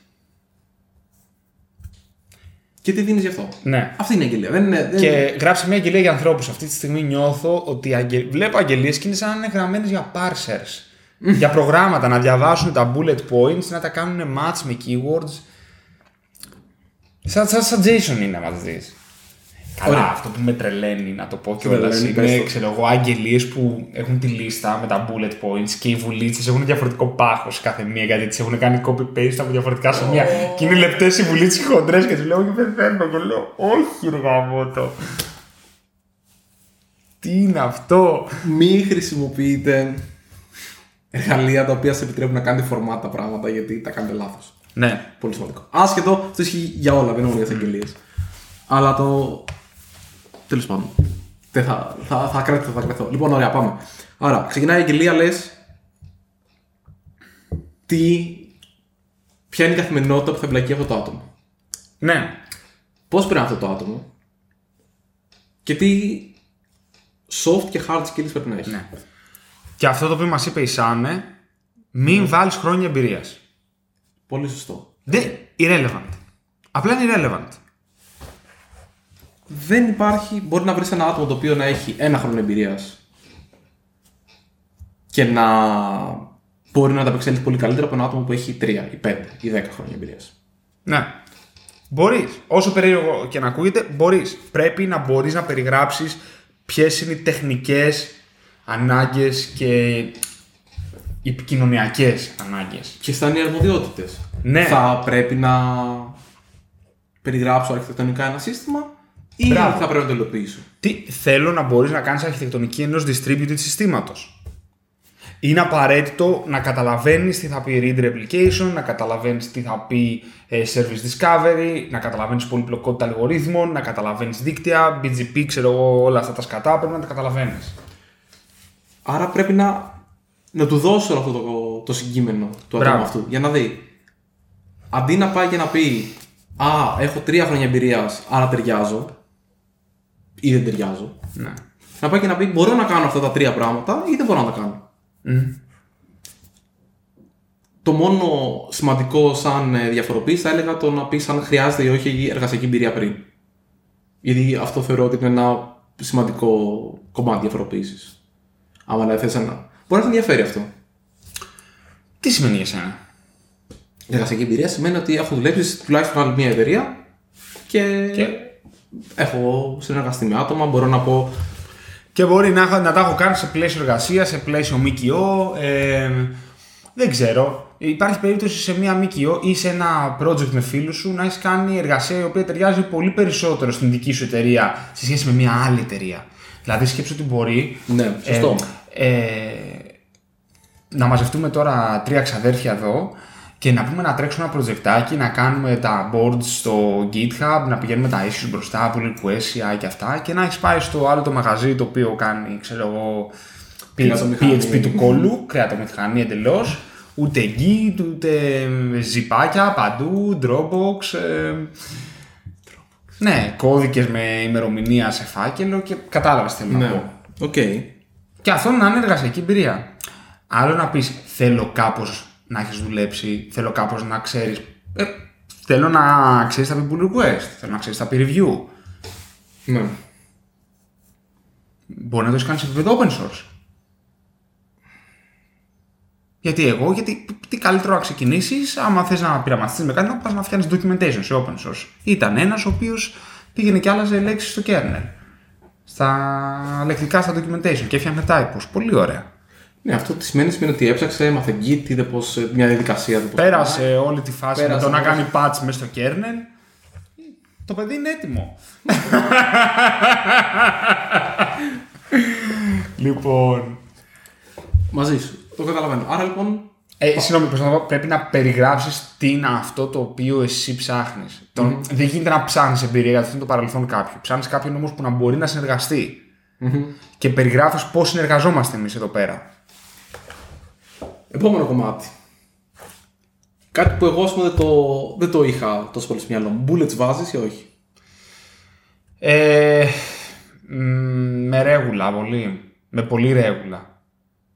και τι δίνεις γι' αυτό. Ναι. Αυτή είναι η αγγελία. Δεν είναι, δεν... Και γράψε μια αγγελία για ανθρώπους. Αυτή τη στιγμή νιώθω ότι αγγε... βλέπω αγγελίες και είναι σαν να είναι γραμμένες για parsers. για προγράμματα, να διαβάσουν τα bullet points, να τα κάνουν match με keywords. Σαν, σαν suggestion είναι να μα δεις. Καλά, Ωραία. αυτό που με τρελαίνει να το πω κιόλα τρελαίνει, πες είναι, το. ξέρω εγώ, αγγελίε που έχουν τη λίστα με τα bullet points και οι βουλίτσες έχουν διαφορετικό πάχος κάθε μία γιατί τις έχουν κάνει copy-paste από διαφορετικά σημεία. Και είναι λεπτές οι βουλίτσες χοντρές και τους λέω και πεθαίνω και λέω Όχι, ρε γαμώτο. Τι είναι αυτό; Μην χρησιμοποιείτε εργαλεία τα οποία σε επιτρέπουν να κάνετε φορμάτα πράγματα γιατί τα κάνετε λάθος. Ναι. Πολύ σημαντικό. Άσχετο, αυτό ισχύει για όλα, δεν είναι μόνο για τι αγγελίε. Αλλά το. Τέλος πάντων. Δεν θα, θα, θα, κρατηθώ, θα κρατηθώ. Λοιπόν, ωραία, πάμε. Άρα, ξεκινάει η αγγελία, λες. Τι. Ποια είναι η καθημερινότητα που θα εμπλακεί αυτό το άτομο. Ναι. Πώς πρέπει να είναι αυτό το άτομο. Και τι soft και hard skills πρέπει να έχει. ναι. Και αυτό το οποίο μας είπε η Σάνε, μην βάλεις χρόνια εμπειρίας. Πολύ σωστό. Δεν. Irrelevant. Απλά είναι irrelevant. Δεν υπάρχει. Μπορεί να βρεις ένα άτομο το οποίο να έχει ένα χρόνο εμπειρίας και να μπορεί να ανταπεξέλθει πολύ καλύτερα από ένα άτομο που έχει 3 ή 5 ή 10 χρόνια εμπειρίας. Ναι. Μπορείς. Όσο περίεργο και να ακούγεται, μπορείς. Πρέπει να μπορείς να περιγράψεις ποιες είναι οι τεχνικές ανάγκες και οι επικοινωνιακές ανάγκες. Ποιες θα είναι οι αρμοδιότητες; Ναι. Θα πρέπει να περιγράψω αρχιτεκτονικά ένα σύστημα ή Μπράβο. θα πρέπει να το υλοποιήσω. Τι θέλω να μπορείς να κάνεις αρχιτεκτονική ενός distributed συστήματος. Είναι απαραίτητο να καταλαβαίνεις τι θα πει read replication, να καταλαβαίνεις τι θα πει ε, service discovery, να καταλαβαίνεις πολυπλοκότητα αλγορίθμων, να καταλαβαίνεις δίκτυα, BGP, ξέρω εγώ, όλα αυτά τα σκατά πρέπει να τα καταλαβαίνεις. Άρα πρέπει να, να του δώσω αυτό το, το συγκείμενο του ατόμου Μπράβο. αυτού. Για να δει. Αντί να πάει και να πει Α, έχω τρία χρόνια εμπειρίας, άρα ταιριάζω. Ή δεν ταιριάζω. Ναι. Να πάει και να πει Μπορώ να κάνω αυτά τα τρία πράγματα ή δεν μπορώ να τα κάνω. Το μόνο σημαντικό σαν ε, διαφοροποίηση θα έλεγα το να πεις αν χρειάζεται ή όχι η εργασιακή εμπειρία πριν. Γιατί αυτό θεωρώ ότι είναι ένα σημαντικό κομμάτι διαφοροποίησης. Άμα δηλαδή θες ένα. Μπορεί να σε ενδιαφέρει αυτό. Τι σημαίνει για σένα; Η εργασιακή εμπειρία σημαίνει ότι έχω δουλέψεις τουλάχιστον άλλη μία εταιρεία και, Και; Έχω συνεργαστεί με άτομα. Μπορώ να πω. Και μπορεί να, έχω- να τα έχω κάνει σε πλαίσιο εργασίας, σε πλαίσιο ΜΚΟ. Ε, δεν ξέρω. Υπάρχει περίπτωση σε μια ΜΚΟ ή σε ένα project με φίλους σου να έχεις κάνει εργασία η οποία ταιριάζει πολύ περισσότερο στην δική σου εταιρεία σε σχέση με μια άλλη εταιρεία. Δηλαδή, σκέψου ότι μπορεί. Ναι, σωστό. Ε, ε, να μαζευτούμε τώρα τρία ξαδέρφια εδώ και να πούμε να τρέξουμε ένα προτζεκτάκι, να κάνουμε τα boards στο GitHub, να πηγαίνουμε τα issues μπροστά, pull request, και αυτά και να έχεις πάει στο άλλο το μαγαζί το οποίο κάνει, ξέρω εγώ, Κρεατομηχανή. PHP του κώλου, κρεατομηχανή εντελώς. Ούτε Git, ούτε ζιπάκια παντού, Dropbox. ε, ναι, κώδικες με ημερομηνία σε φάκελο και κατάλαβες τι θέλω να πω. Ναι. Οκ. Και αυτό να είναι εργασιακή εμπειρία. Άλλο να πεις θέλω κάπως να έχεις δουλέψει, θέλω κάπως να ξέρεις. Ε, θέλω να ξέρεις τα πει pull request, θέλω να ξέρεις τα πει review. Ναι. Μπορεί να το έχεις κάνει σε επίπεδο open source. Γιατί εγώ, γιατί τι καλύτερο να ξεκινήσεις, άμα θες να πειραματιστείς με κάτι, να πας να φτιάχνεις documentation σε open source. Ήταν ένας ο οποίος πήγαινε και άλλαζε λέξεις στο kernel. Στα λεκτικά, στα documentation και έφτιαχνε typos. Πολύ ωραία. Ναι, αυτό τι σημαίνει, σημαίνει ότι έψαξε, έμαθε Git, είδε πώς, ε, μια διαδικασία. είδε πώς Πέρασε όλη τη φάση Πέρασε με το να όλη. κάνει patch μέσα στο kernel. Το παιδί είναι έτοιμο. λοιπόν. Μαζί σου. Το καταλαβαίνω. Άρα λοιπόν. Ε, συγγνώμη, πώς να το πω, πρέπει να περιγράψεις τι είναι αυτό το οποίο εσύ ψάχνεις. Δεν γίνεται να ψάχνεις εμπειρία γιατί αυτό είναι το παρελθόν κάποιου. Ψάχνεις κάποιον όμως που να μπορεί να συνεργαστεί. Και περιγράφεις πώς συνεργαζόμαστε εμείς εδώ πέρα. Επόμενο κομμάτι. Κάτι που εγώ ας πούμε, δεν, το, δεν το είχα τόσο πολύ στο μυαλό μου. Bullets βάζεις ή όχι; Ε, μ, με ρέγουλα πολύ. Με πολύ ρέγουλα.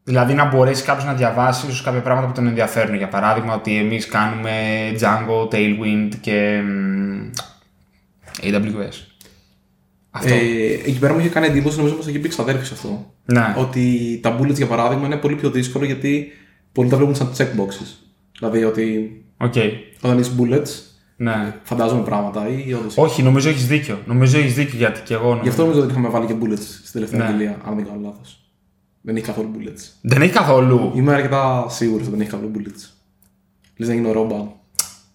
Δηλαδή να μπορέσεις κάποιος να διαβάσει ίσως κάποια πράγματα που τον ενδιαφέρουν. Για παράδειγμα, ότι εμείς κάνουμε Django, Tailwind και μ, AWS. Αυτό. Ε, εκεί πέρα μου είχε κάνει εντύπωση, νομίζω πως έχει πει ξαδέρφης αυτό. ναι. Ότι τα bullets για παράδειγμα είναι πολύ πιο δύσκολο γιατί πολλοί τα βλέπουν σαν checkboxes. Δηλαδή ότι Οκ. όταν έχει bullets, Ναι. φαντάζομαι πράγματα ή όντως. Όχι, νομίζω έχεις δίκιο. Νομίζω έχεις δίκιο γιατί και εγώ. Γι' Νομίζω. αυτό νομίζω ότι είχαμε βάλει και bullets στη τελευταία Ναι. αγγελία, αν δεν κάνω λάθος. Δεν έχει καθόλου bullets. Δεν έχει καθόλου. Είμαι αρκετά σίγουρος ότι δεν έχει καθόλου bullets. Λες να γίνει ο Ρόμπα.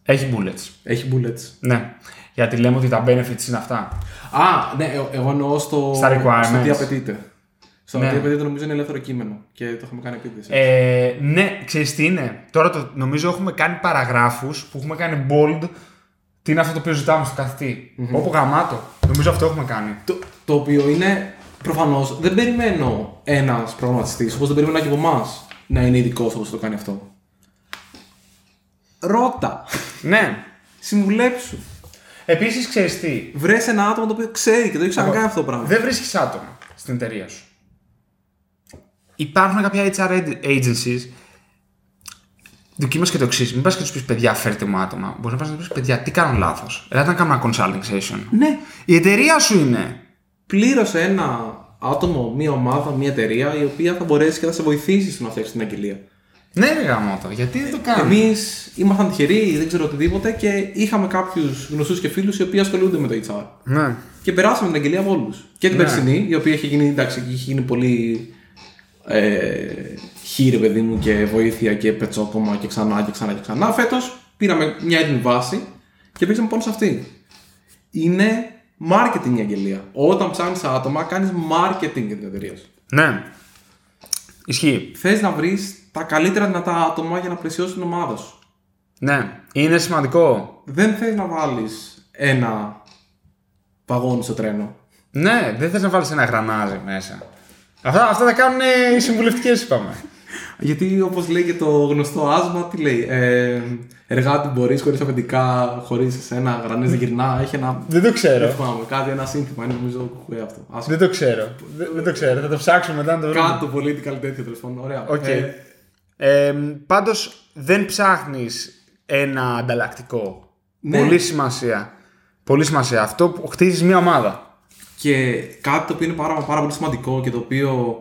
Έχει bullets. Έχει bullets. Ναι. Γιατί λέμε ότι τα benefits είναι αυτά. Α, ναι, ε- εγώ εννοώ στο, Στα requirements. στο τι απαιτείται. Στο Ναι. ναι. παιδί νομίζω είναι ελεύθερο κείμενο και το έχουμε κάνει επίτηδε. Ε, ναι, ξέρεις τι είναι. Τώρα το, νομίζω έχουμε κάνει παραγράφους που έχουμε κάνει bold. Τι είναι αυτό το οποίο ζητάμε στο καθηγητή. Όπου γαμάτο. Νομίζω αυτό έχουμε κάνει. Το, το οποίο είναι προφανώς δεν περιμένω ένα προγραμματιστής όπως δεν περιμένω και από εμάς να είναι ειδικό όπω το κάνει αυτό. Ρώτα. Ναι. Συμβουλέψου. Επίσης ξέρεις τι. Βρες ένα άτομο το οποίο ξέρει και το έχει ξανακάνει αυτό το πράγμα. Δεν βρίσκεις άτομα στην εταιρεία σου. Υπάρχουν κάποια HR agencies. Δοκίμασε και το εξής. Μην πας και τους πεις παιδιά, φέρτε μου άτομα. Μπορείς να πας να τους πεις παιδιά, τι κάνουν λάθος. Ελάτε να κάνουμε ένα consulting session. Ναι. Η εταιρεία σου είναι. Πλήρωσε ένα άτομο, μία ομάδα, μία εταιρεία η οποία θα μπορέσει και θα σε βοηθήσει στο να φτιάξεις την αγγελία. Ναι, ρε γαμώτο, γιατί δεν το κάνουμε. Εμείς ήμασταν τυχεροί, δεν ξέρω οτιδήποτε και είχαμε κάποιους γνωστούς και φίλους οι οποίοι ασχολούνται με το HR. Ναι. Και περάσαμε την αγγελία από όλους. Και την Ναι. περσινή, η οποία είχε γίνει, εντάξει, είχε γίνει πολύ ε, χείρε, παιδί μου, και βοήθεια και πετσόκομα και ξανά και ξανά και ξανά. Φέτος πήραμε μια έτοιμη βάση και πήγαμε πάνω σε αυτή. Είναι marketing η αγγελία. Όταν ψάχνεις άτομα, κάνεις marketing για την εταιρεία σου. Ναι. Ισχύει. Θες να βρεις τα καλύτερα δυνατά άτομα για να πλαισιώσεις την ομάδα σου. Ναι. Είναι σημαντικό. Δεν θες να βάλεις ένα βαγόνι στο τρένο. Ναι, δεν θες να βάλεις ένα γρανάζι μέσα. Αυτά, αυτά τα κάνουν οι συμβουλευτικές, είπαμε. Γιατί όπως λέει και το γνωστό άσμα, τι λέει. Ε, εργάτη μπορείς χωρίς αφεντικά, χωρίς εσένα γρανάζι δεν γυρνά. Έχει ένα. Δεν το Δεν ξέρω. θυμάμαι, κάτι, ένα σύνθημα. Είναι νομίζω ΚΚΕ αυτό. Ας Δεν το ξέρω. Δεν, δεν το ξέρω. Θα το ψάξουμε μετά να το βρούμε. Κάτι το political τέτοιο τέλος πάντων. Ωραία. Οκ. Ε, Ε, πάντως δεν ψάχνεις ένα ανταλλακτικό. Ναι. Πολύ σημασία. Πολύ σημασία. Αυτό που χτίζεις μια ομάδα. Και κάτι το οποίο είναι πάρα, πάρα πολύ σημαντικό και το οποίο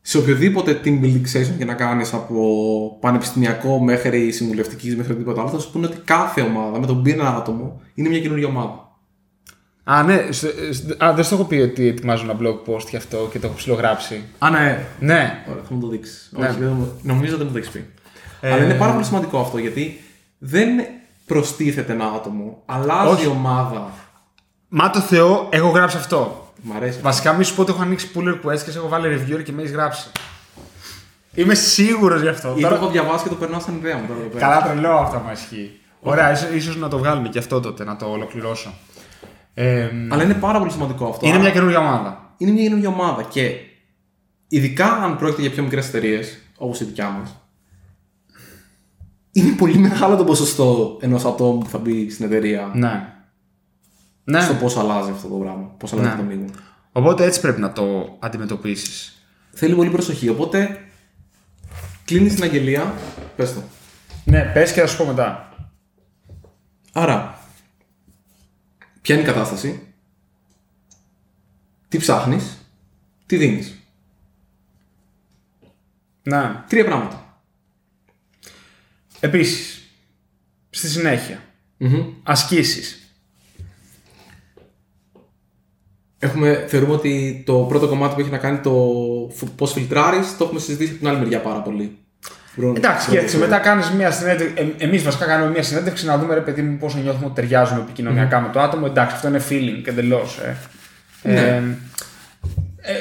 σε οποιοδήποτε team building session και να κάνεις από πανεπιστημιακό μέχρι συμβουλευτικής μέχρι οτιδήποτε άλλο, θα σου πούνε ότι κάθε ομάδα με τον ένα άτομο είναι μια καινούργια ομάδα. Α, ναι. σ- σ- Α, δεν σου έχω πει ότι ετοιμάζω ένα blog post γι' αυτό και το έχω ψηλογράψει. Α, ναι. Ναι. Ωραία, θα μου το δείξεις. Ναι. Όχι, δεν μου- νομίζω δεν μου το έχεις πει. Ε, Αλλά είναι πάρα πολύ σημαντικό αυτό γιατί δεν προστίθεται ένα άτομο, αλλάζει Όχι. η ομάδα. Μα το Θεό, έχω γράψει αυτό. Μ' αρέσει. Βασικά, μη σου πω ότι έχω ανοίξει pull request και σε έχω βάλει reviewer και με έχεις γράψει. Είμαι σίγουρος γι' αυτό. Ή το Τώρα- έχω διαβάσει και το περνάω σαν ιδέα μου τώρα εδώ πέρα. Καλά τρελό αυτό μα ισχύει. Ωραία, ίσως, ίσως να το βγάλουμε και αυτό τότε, να το ολοκληρώσω. Ε, Αλλά είναι πάρα πολύ σημαντικό αυτό. είναι Άρα, μια καινούργια ομάδα. είναι μια καινούργια ομάδα και ειδικά αν πρόκειται για πιο μικρές εταιρείες, όπως η δικιά μας, είναι πολύ μεγάλο το ποσοστό ενός ατόμου που θα μπει στην εταιρεία Ναι. Ναι. στο πώς αλλάζει αυτό το πράγμα, πώς αλλάζει Ναι. το μείγμα. Οπότε έτσι πρέπει να το αντιμετωπίσεις. Θέλει πολύ προσοχή. Οπότε κλείνει την αγγελία. Πες το. Ναι, πες και θα σου πω μετά. Άρα, ποια είναι η κατάσταση, τι ψάχνεις, τι δίνεις; Ναι. Τρία πράγματα. Επίσης, στη συνέχεια, Μμμ. ασκήσεις. Έχουμε, θεωρούμε ότι το πρώτο κομμάτι που έχει να κάνει το φ- πώς φιλτράρεις, το έχουμε συζητήσει από την άλλη μεριά πάρα πολύ. Μπορούμε- Εντάξει, μπορούμε- σκέφτεσαι, μετά κάνεις μια συνέντευξη. Ε, Εμείς βασικά κάνουμε μια συνέντευξη να δούμε ρε παιδί μου πόσο νιώθουμε ότι ταιριάζουμε επικοινωνιακά με το άτομο. Εντάξει, αυτό είναι feeling εντελώς. Ε. Ναι. Ε,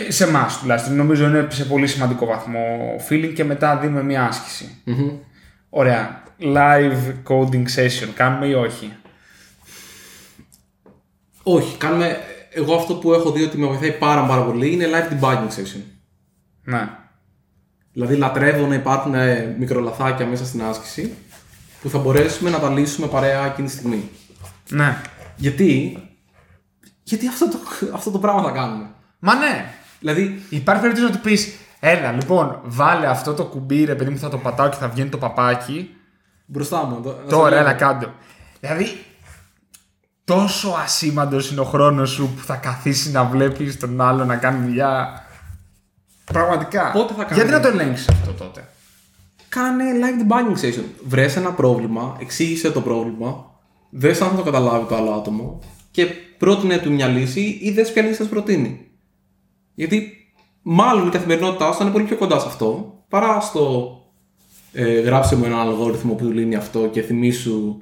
ε, σε εμάς τουλάχιστον. Νομίζω είναι σε πολύ σημαντικό βαθμό feeling και μετά δίνουμε μια άσκηση. Μμμ. Ωραία. Live coding session, κάνουμε ή όχι; Όχι, κάνουμε. Εγώ αυτό που έχω δει ότι με βοηθάει πάρα, πάρα πολύ είναι live debugging session. Ναι. Δηλαδή λατρεύω να υπάρχουν ε, μικρολαθάκια μέσα στην άσκηση που θα μπορέσουμε να τα λύσουμε παρέα εκείνη τη στιγμή. Ναι. Γιατί, γιατί αυτό, το, αυτό το πράγμα θα κάνουμε; Μα ναι. Δηλαδή, Υπάρχει περίπτωση να του πεις, έλα λοιπόν, βάλε αυτό το κουμπί, ρε παιδί μου, θα το πατάω και θα βγαίνει το παπάκι. μπροστά μου. το- να Τώρα, σε έλα λέω. κάτω. Δηλαδή, τόσο ασήμαντος είναι ο χρόνος σου που θα καθίσει να βλέπεις τον άλλο να κάνει δουλειά. Πραγματικά. Πότε θα κάνει. Γιατί να το ελέγξεις αυτό τότε; Κάνε live debugging session. Βρες ένα πρόβλημα, εξήγησε το πρόβλημα, δες αν θα το καταλάβει το άλλο άτομο και πρότεινε του μια λύση ή δες ποια λύση θα σου προτείνει. Γιατί μάλλον η καθημερινότητά σου θα είναι πολύ πιο κοντά σε αυτό παρά στο ε, γράψε μου έναν αλγόριθμο που λύνει αυτό και θυμίσου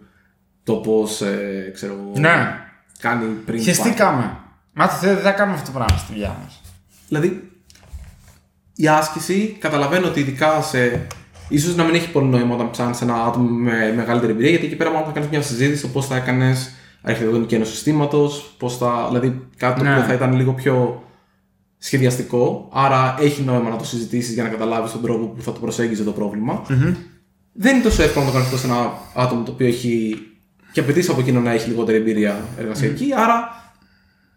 το πώς ε, ξέρω, εγώ, Ναι. κάνει πριν. Χεστήκαμε. Μα το Θεό δεν θα κάνουμε αυτό το πράγμα στη δουλειά μας. Δηλαδή, η άσκηση καταλαβαίνω ότι ειδικά σε. ίσως να μην έχει πολύ νόημα όταν ψάχνεις ένα άτομο με μεγαλύτερη εμπειρία, γιατί εκεί πέρα μόνο θα κάνεις μια συζήτηση το πώς θα έκανες αρχιτεκτονική ενό συστήματος, θα. Δηλαδή κάτι το Ναι. οποίο θα ήταν λίγο πιο σχεδιαστικό. Άρα έχει νόημα να το συζητήσεις για να καταλάβεις τον τρόπο που θα το προσέγγιζε το προβλημα Δεν είναι τόσο εύκολο να το κάνεις αυτό σε ένα άτομο το οποίο έχει και απαιτήσει από εκείνο να έχει λιγότερη εμπειρία εργασιακή. Άρα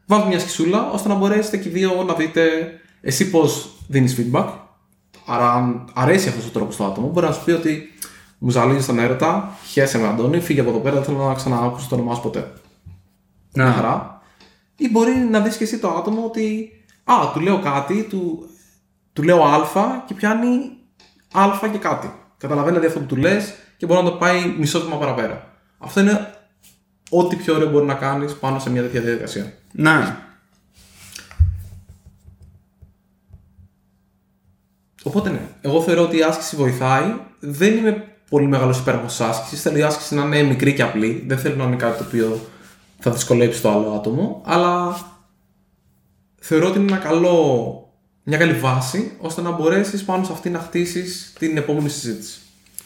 βάλτε μια σκησούλα ώστε να μπορέσετε και οι δύο να δείτε εσύ πώς δίνεις feedback. Άρα, αν αρέσει αυτός ο τρόπος στο άτομο, μπορεί να σου πει ότι μου ζαλίζεις τον έρωτα, χαίρεσαι με Αντώνη, φύγε από εδώ πέρα, δεν θέλω να ξαναάκουσει το όνομά σου ποτέ. Ναι. Μια χαρά. Ή μπορεί να δεις και εσύ το άτομο ότι, Α, του λέω κάτι, του, του λέω Α και πιάνει Α και κάτι. Καταλαβαίνει δηλαδή αυτό που του λες και μπορεί να το πάει μισό βήμα παραπέρα. Αυτό είναι ό,τι πιο ωραίο μπορεί να κάνεις πάνω σε μια τέτοια διαδικασία. Ναι. Οπότε ναι, εγώ θεωρώ ότι η άσκηση βοηθάει. Δεν είμαι πολύ μεγάλος υπέρμαχος της άσκησης. Θέλω η άσκηση να είναι μικρή και απλή. Δεν θέλω να είναι κάτι το οποίο θα δυσκολέψει το άλλο άτομο. Αλλά θεωρώ ότι είναι ένα καλό, μια καλή βάση ώστε να μπορέσεις πάνω σε αυτή να χτίσεις την επόμενη συζήτηση.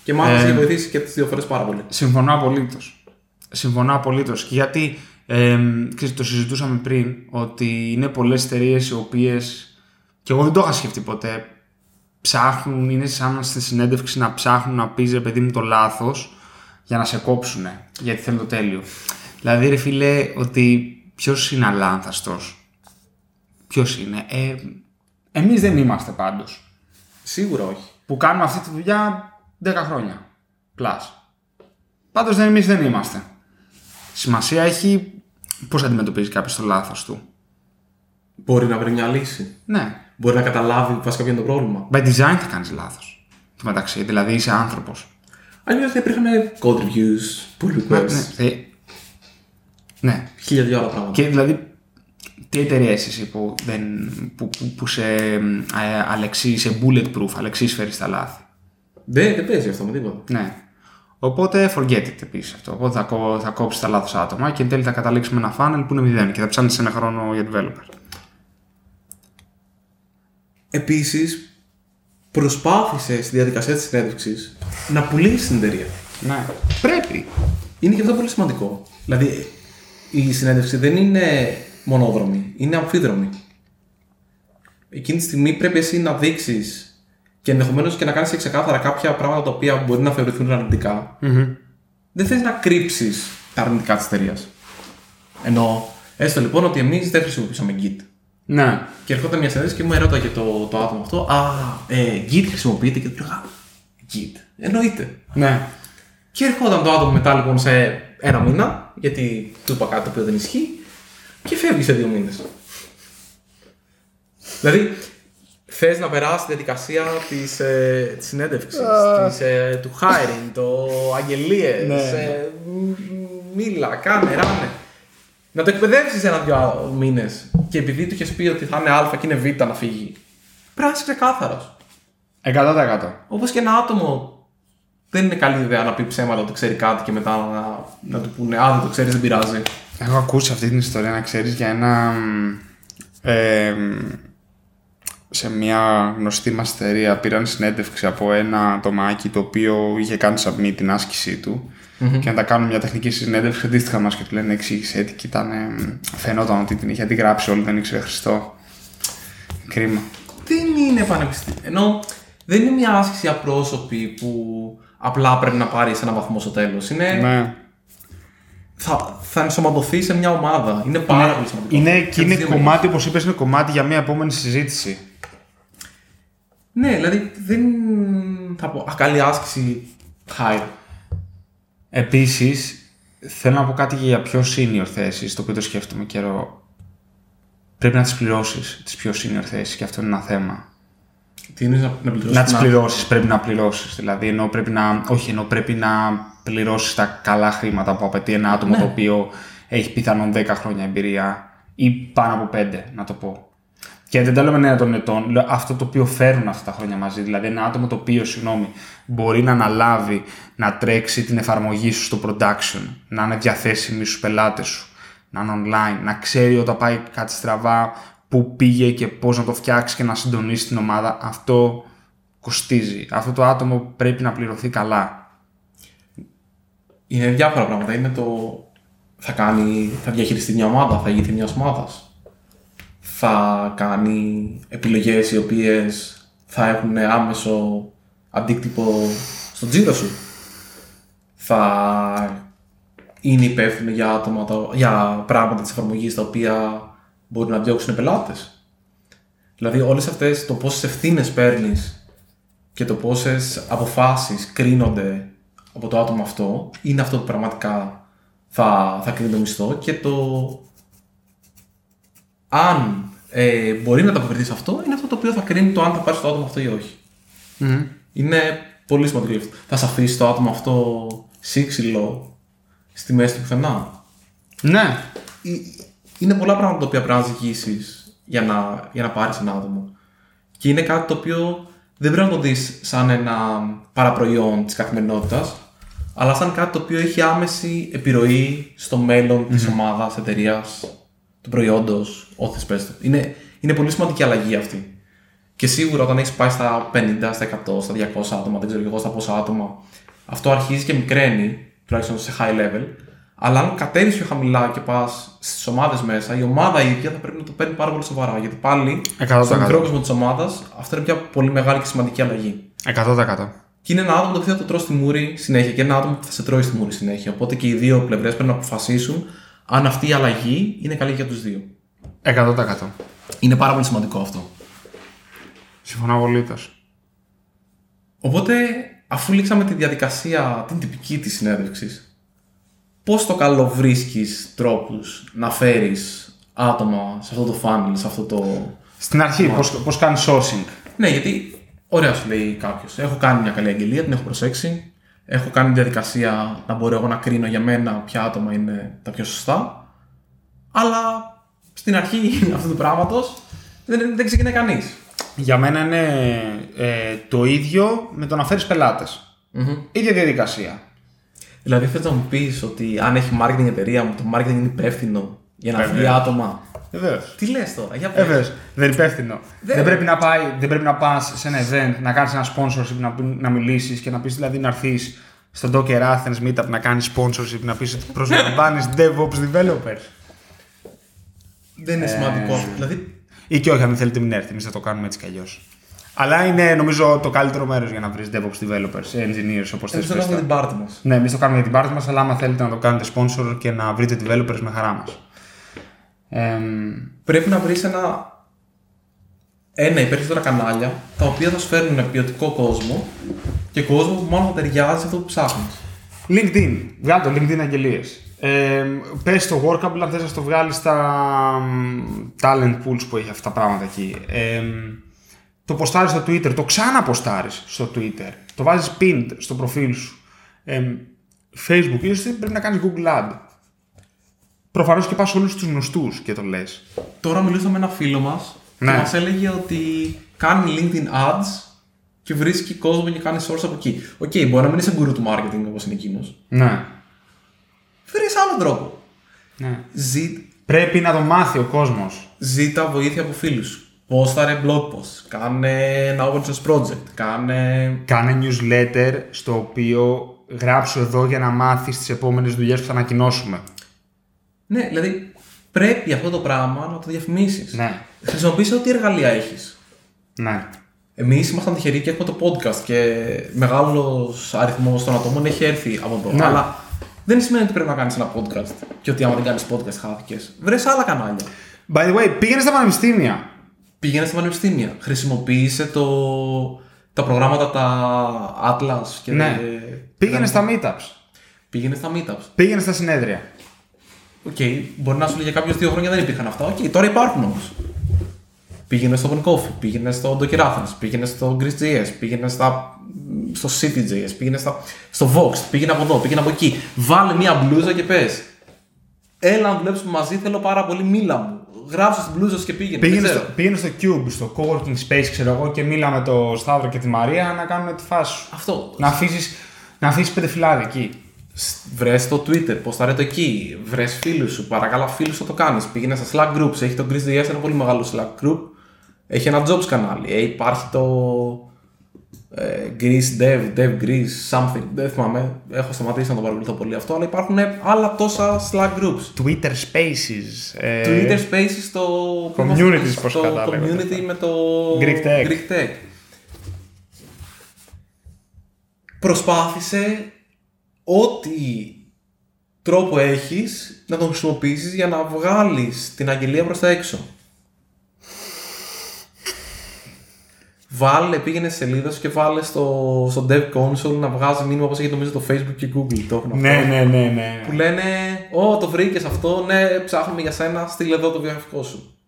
Και μάλιστα Ε, έχει βοηθήσει και τις δύο φορές πάρα πολύ. Συμφωνώ απολύτως. Συμφωνώ απολύτως. Και γιατί ε, ξέρεις, το συζητούσαμε πριν ότι είναι πολλές εταιρείες οι οποίες. και εγώ δεν το είχα σκεφτεί ποτέ. Ψάχνουν, είναι σαν στη συνέντευξη να ψάχνουν να πεις ρε παιδί μου το λάθος για να σε κόψουνε. Γιατί θέλουν το τέλειο. Δηλαδή, ρε φίλε, ότι ποιος είναι αλάνθαστος. Ποιος είναι. Ε, Εμείς δεν είμαστε πάντως. Σίγουρα όχι. Που κάνουμε αυτή τη δουλειά 10 χρόνια. Plus. Πάντως δεν εμείς δεν είμαστε. Σημασία έχει πώς αντιμετωπίζει κάποιος το λάθος του. Μπορεί να βρει μια λύση. Ναι. Μπορεί να καταλάβει βασικά ποιο είναι το πρόβλημα. By design θα κάνεις λάθος. Του μεταξύ, δηλαδή είσαι άνθρωπος. Αλλιώς θα υπήρχαν code reviews, pull Ναι, requests, ναι. ναι. χίλια δυο άλλα πράγματα. Και δηλαδή, τι εταιρεία είσαι εσύ που, δεν, που, που, που σε ε, αλεξί, είσαι bulletproof, αλεξί φέρεις τα λάθη; Δεν, δεν παίζει αυτό με τίποτα. Ναι. Οπότε forget it επίσης αυτό. Οπότε θα, κό, θα κόψεις τα λάθος άτομα και εν τέλει θα καταλήξουμε ένα funnel που είναι μηδέν και θα ψάχνεις ένα χρόνο για developer. Επίσης, προσπάθησες στη διαδικασία της συνέντευξης να πουλήσεις την εταιρεία. Ναι. Πρέπει. Είναι και αυτό πολύ σημαντικό. Δηλαδή, η συνέντευξη δεν είναι μονόδρομη, είναι αμφίδρομη. Εκείνη τη στιγμή πρέπει εσύ να δείξεις και ενδεχομένως και να κάνεις ξεκάθαρα κάποια πράγματα τα οποία μπορεί να θεωρηθούν αρνητικά. Δεν θες να κρύψεις τα αρνητικά της εταιρείας. Ενώ, έστω λοιπόν ότι εμείς δεν χρησιμοποιήσαμε Git. Ναι. Και ερχόταν μια συνέντευξη και μου έρωτα και το, το άτομο αυτό. Α, ε, Git χρησιμοποιείται και του λέγα Git. Εννοείται. Ναι. Και ερχόταν το άτομο μετά λοιπόν σε ένα μήνα, γιατί του είπα κάτι το οποίο δεν ισχύει, και φεύγει σε δύο μήνες. Δηλαδή, θες να περάσεις τη διαδικασία της ε, της συνέντευξης, της, ε, του hiring, το αγγελίες, Ναι. ε, μ- μίλα, κάνε, ράνε. Να το εκπαιδεύσεις ένα-δυο μήνες και επειδή του είχες πει ότι θα είναι Α και είναι Β να φύγει. Πρέπει να είσαι ξεκάθαρος. 100%. Όπως και ένα άτομο δεν είναι καλή ιδέα να πει ψέματα ότι ξέρει κάτι και μετά να, να του πούνε Α, δεν το ξέρεις, δεν πειράζει. Έχω ακούσει αυτή την ιστορία να ξέρεις για ένα... μ, ε, μ, σε μια γνωστή μας εταιρεία πήραν συνέντευξη από ένα ατομάκι το οποίο είχε κάνει submit την άσκησή του και να τα κάνουν μια τεχνική συνέντευξη αντίστοιχα μας και του λένε εξήγησε τι και ήταν, ε, μ, φαινόταν ότι την είχε αντιγράψει όλη, δεν ήξερε Χριστό. Κρίμα. Δεν είναι πανεπιστήμιο. Ενώ δεν είναι μια άσκηση απρόσωπη που απλά πρέπει να πάρεις ένα βαθμό στο τέλος. Είναι... Ναι. Θα, θα ενσωματωθεί σε μια ομάδα. Είναι πάρα πολύ σημαντικό. Είναι, Και και είναι τις δύο κομμάτι, όπως είπες, είναι κομμάτι για μια επόμενη συζήτηση. Ναι, δηλαδή δεν θα πω. Α, καλή άσκηση. High. Επίσης, θέλω να πω κάτι για πιο senior θέσεις, το οποίο το σκέφτομαι καιρό. Πρέπει να τις πληρώσεις τις πιο senior θέσεις και αυτό είναι ένα θέμα. Τι είναι να, να πληρώσεις. Να τις πληρώσεις, πρέπει να πληρώσεις. Δηλαδή, ενώ πρέπει να, όχι, ενώ πρέπει να πληρώσεις τα καλά χρήματα που απαιτεί ένα άτομο Ναι. το οποίο έχει πιθανόν 10 χρόνια εμπειρία ή πάνω από 5, να το πω. Και δεν τα λέμε νέα των ετών, λέω αυτό το οποίο φέρουν αυτά τα χρόνια μαζί. Δηλαδή, ένα άτομο το οποίο, συγγνώμη, μπορεί να αναλάβει να τρέξει την εφαρμογή σου στο production, να είναι διαθέσιμη στους πελάτες σου, να είναι online, να ξέρει όταν πάει κάτι στραβά πού πήγε και πώς να το φτιάξει και να συντονίσει την ομάδα, αυτό κοστίζει. Αυτό το άτομο πρέπει να πληρωθεί καλά. Είναι διάφορα πράγματα. Είναι το. Θα, κάνει, θα διαχειριστεί μια ομάδα, θα ηγηθεί μιας ομάδας. Θα κάνει επιλογές οι οποίες θα έχουν άμεσο αντίκτυπο στον τζίρο σου. Θα είναι υπεύθυνο για, άτομα, για πράγματα της εφαρμογής τα οποία μπορεί να διώξουν πελάτες. Δηλαδή, όλες αυτές το πόσες ευθύνες παίρνεις και το πόσες αποφάσεις κρίνονται από το άτομο αυτό είναι αυτό που πραγματικά θα, θα κρίνει το μισθό και το αν ε, μπορεί να ανταποκριθεί σε αυτό είναι αυτό το οποίο θα κρίνει το αν θα πάρεις το άτομο αυτό ή όχι. Είναι πολύ σημαντικό αυτό. Θα σε αφήσει το άτομο αυτό σύξυλο στη μέση του πουθενά. Ναι. Είναι πολλά πράγματα τα οποία πρέπει να ζυγίσεις για να, για να πάρεις ένα άτομο. Και είναι κάτι το οποίο δεν πρέπει να το δεις σαν ένα παραπροϊόν της καθημερινότητας, αλλά σαν κάτι το οποίο έχει άμεση επιρροή στο μέλλον mm-hmm. τη ομάδας, εταιρείας, του προϊόντος, ό,τι θες Είναι, είναι πολύ σημαντική αλλαγή αυτή. Και σίγουρα όταν έχεις πάει στα 50, στα 100, στα 200 άτομα, δεν ξέρω εγώ στα πόσα άτομα, αυτό αρχίζει και μικραίνει, τουλάχιστον σε high level. Αλλά αν κατέβεις πιο χαμηλά και πας στις ομάδες μέσα, η ομάδα ίδια θα πρέπει να το παίρνει πάρα πολύ σοβαρά. Γιατί πάλι στον μικρό κόσμο της ομάδας αυτό είναι μια πολύ μεγάλη και σημαντική αλλαγή. 100%. Και είναι ένα άτομο το οποίο θα το τρώσει στη μούρη συνέχεια και ένα άτομο που θα σε τρώει στη μούρη συνέχεια. Οπότε και οι δύο πλευρές πρέπει να αποφασίσουν αν αυτή η αλλαγή είναι καλή για τους δύο. 100%. Είναι πάρα πολύ σημαντικό αυτό. Συμφωνώ απολύτως. Οπότε, αφού λήξαμε τη διαδικασία, την τυπική της συνέντευξης, πώς το καλό βρίσκεις τρόπους να φέρεις άτομα σε αυτό το funnel, σε αυτό το. Στην αρχή, πώς κάνεις sourcing; Ναι, γιατί ωραία σου λέει κάποιος. Έχω κάνει μια καλή αγγελία, την έχω προσέξει. Έχω κάνει τη διαδικασία να μπορώ εγώ να κρίνω για μένα ποια άτομα είναι τα πιο σωστά. Αλλά στην αρχή αυτού του πράγματος δεν, δεν ξεκινάει κανείς. Για μένα είναι ε, το ίδιο με το να φέρεις πελάτες. Mm-hmm. ίδια διαδικασία. Δηλαδή θες να μου πεις ότι αν έχει marketing η εταιρεία μου, το marketing είναι υπεύθυνο για να βγει άτομα; Βεβαίως. Τι λες τώρα, για Βεβαίως. Δεν είναι υπεύθυνο. Δεν, πρέπει να, πάει, δεν πρέπει να πας σε ένα event, να κάνεις ένα sponsorship, να, να μιλήσεις και να πεις δηλαδή να έρθεις στον Docker Athens Meetup να κάνεις sponsorship, να πεις ότι προσλαμβάνεις DevOps developers. Δεν είναι σημαντικό. Ε, δηλαδή... Ή και όχι, αν δεν θέλετε, μην έρθει. Εμείς θα το κάνουμε έτσι κι αλλιώς. Αλλά είναι νομίζω το καλύτερο μέρος για να βρεις DevOps developers, engineers όπως θέλει. Εμεί το κάνουμε για την πάρτι μας. Ναι, εμείς το κάνουμε για την πάρτι μας, αλλά άμα θέλετε να το κάνετε sponsor και να βρείτε developers με χαρά μας. Ε, Πρέπει να βρεις ένα. Ένα ή περισσότερα κανάλια τα οποία θα σου φέρνουν ποιοτικό κόσμο και κόσμος που μόνος θα ταιριάζει σε αυτό που ψάχνεις. LinkedIn. Βγάλει το LinkedIn αγγελίες. Ε, πες το Workable αν θες να το βγάλεις στα talent pools που έχει αυτά τα πράγματα εκεί. Ε, το ποστάρεις στο Twitter, το ξαναποστάρεις στο Twitter, το βάζεις pinned στο προφίλ σου. Ε, Facebook, ίσως πρέπει να κάνεις Google Ad. Προφανώς και πας σε όλους τους γνωστούς και το λες. Τώρα μιλούσα με ένα φίλο μας ναι. και μας έλεγε ότι κάνει LinkedIn Ads και βρίσκει κόσμο και κάνει source από εκεί. Οκ, okay, μπορεί να μην είσαι γκουρού του marketing όπως είναι εκείνος. Ναι. Βρει άλλον τρόπο. Ναι. Ζή... Πρέπει να το μάθει ο κόσμος. Ζήτα βοήθεια από φίλους σου. ρε blog post. Κάνε ένα open source project. Κάνε. Κάνε newsletter στο οποίο γράψω εδώ για να μάθεις τις επόμενες δουλειές που θα ανακοινώσουμε. Ναι, δηλαδή πρέπει αυτό το πράγμα να το διαφημίσεις. Ναι. Χρησιμοποιήσει ό,τι εργαλεία έχεις. Ναι. Εμείς ήμασταν τυχεροί και έχουμε το podcast και μεγάλος αριθμός των ατόμων έχει έρθει από εδώ. Ναι. Αλλά δεν σημαίνει ότι πρέπει να κάνεις ένα podcast και ότι άμα δεν κάνεις podcast χάθηκες. Βρες άλλα κανάλια. By the way, πήγαινε στα πανεπιστήμια. Πήγαινε στα πανεπιστήμια. Χρησιμοποίησε το... τα προγράμματα τα Atlas και. Ναι. Πήγαινε στα meetups. Πήγαινε στα meetups. Πήγαινε στα συνέδρια. Οκ, okay. μπορεί να σου λέει για κάποιου δύο χρόνια δεν υπήρχαν αυτά. Οκ, okay, τώρα υπάρχουν όμως. Πήγαινε στο Open Coffee, πήγαινε στο Docker Athens, πήγαινε στο GreeceJS, πήγαινε στα, στο CityJS, πήγαινε στα, στο Vox, πήγαινε από εδώ, πήγαινε από εκεί. Βάλε μια μπλούζα και πες. Έλα να δουλέψουμε μαζί, θέλω πάρα πολύ, μίλα μου. Γράψε την μπλούζα και πήγαινε. Πήγαινε στο, πήγαινε στο Cube, στο Coworking Space, ξέρω εγώ, και μίλα με τον Σταύρο και τη Μαρία να κάνουμε τη φάση σου. Αυτό. Να αφήσει να αφήσεις πέντε φυλάδια εκεί. Βρες το Twitter, ποστάρε το εκεί. Βρες φίλους σου, παρακαλώ φίλους να το κάνεις. Πήγαινε στα Slack groups. Έχει το Greece DS ένα πολύ μεγάλο Slack group. Έχει ένα jobs κανάλι. Ε, υπάρχει το ε, Greece Dev, Dev Greece, something. Δεν θυμάμαι. Έχω σταματήσει να το παρακολουθώ πολύ αυτό, αλλά υπάρχουν άλλα τόσα Slack groups. Twitter Spaces. ε, Twitter Spaces το Communities, πώς το κατά λέγονται community αυτά. με το Greek Tech. Greek Tech. Προσπάθησε ό,τι τρόπο έχεις να τον χρησιμοποιήσεις για να βγάλεις την αγγελία προς τα έξω. Βάλε, πήγαινε σε σελίδα σου και βάλε στο, στο Dev Console να βγάζει μήνυμα όπως έχει νομίζω το Facebook και Google. Το έχουν αυτό. Ναι, ναι, ναι, ναι. Που λένε, Ω, το βρήκες αυτό, ναι, ψάχνουμε για σένα, στείλε εδώ το βιογραφικό σου.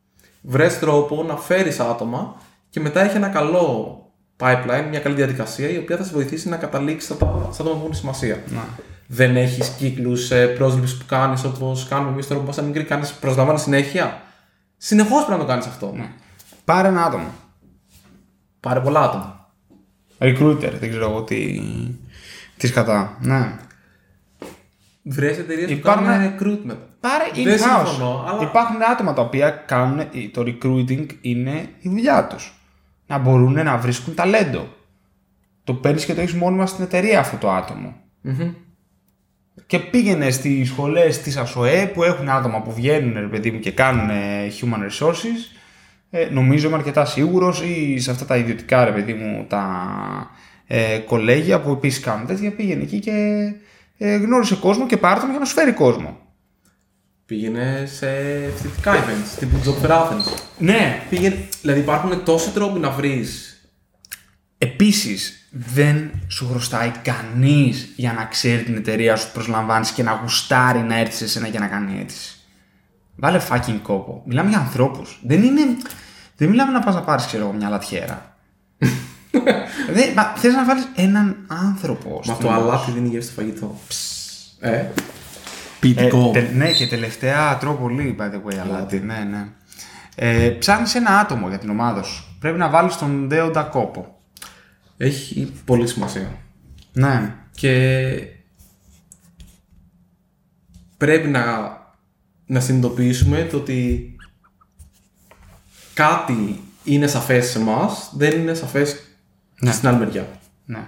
Βρες τρόπο να φέρεις άτομα και μετά έχει ένα καλό pipeline, μια καλή διαδικασία η οποία θα σε βοηθήσει να καταλήξεις στα, στα άτομα που έχουν σημασία. Να. Δεν έχεις κύκλους πρόσληψη που κάνεις όπως κάνουμε εμείς τώρα που είμαστε μικροί, κάνεις προσλαμβάνεις συνέχεια. Συνεχώς πρέπει να το κάνεις αυτό. Ναι. Πάρε ένα άτομο. Πάρε πολλά άτομα. Recruiter, δεν ξέρω εγώ τι. Τι σκατά. Ναι. Βρες εταιρείες που Υπάρχουν- κάνουν recruitment. Πάρε Δεν in-house. συμφωνώ, αλλά- Υπάρχουν άτομα τα οποία κάνουν. Το recruiting είναι η δουλειά τους. Να μπορούν να βρίσκουν ταλέντο. Το παίρνεις και το έχεις μόνιμα στην εταιρεία αυτό το άτομο. Μμμ. Και πήγαινε στις σχολές της ΑΣΟΕ που έχουν άτομα που βγαίνουν ρε παιδί μου και κάνουν ε, human resources. Ε, νομίζω είμαι αρκετά σίγουρος ή σε αυτά τα ιδιωτικά ρε παιδί μου τα ε, κολέγια που επίσης κάνουν τέτοια. Πήγαινε εκεί και ε, γνώρισε κόσμο και πάρε τον για να σου φέρει κόσμο. Πήγαινε σε φοιτητικά events, τύπου Job Fair Athens. Ναι, Πήγαινε, δηλαδή υπάρχουν τόσοι τρόποι να βρεις. Επίσης, δεν σου χρωστάει κανείς για να ξέρει την εταιρεία σου που προσλαμβάνεις και να γουστάρει να έρθεις σε σένα για να κάνει αίτηση. Βάλε fucking κόπο. Μιλάμε για ανθρώπους. Δεν είναι... Δεν μιλάμε να πας να πάρεις, ξέρω εγώ, μια λατιέρα. δεν, μα, θες να βάλεις έναν άνθρωπο. Μα στην το ομάδα αλάτι σου. δίνει γεύση στο φαγητό. Ε. Ε, Ποιητικό. τε- ναι, και τελευταία τρώω πολύ, by the way, αλάτι. Ναι, ναι. Ε, ψάχνεις ένα άτομο για την ομάδα σου. Πρέπει να βάλεις τον Ντέοντα Κόπο. Έχει πολύ σημασία. Ναι. Και πρέπει να, να συνειδητοποιήσουμε το ότι κάτι είναι σαφές σε εμάς, δεν είναι σαφές Ναι. στην άλλη μεριά. Ναι.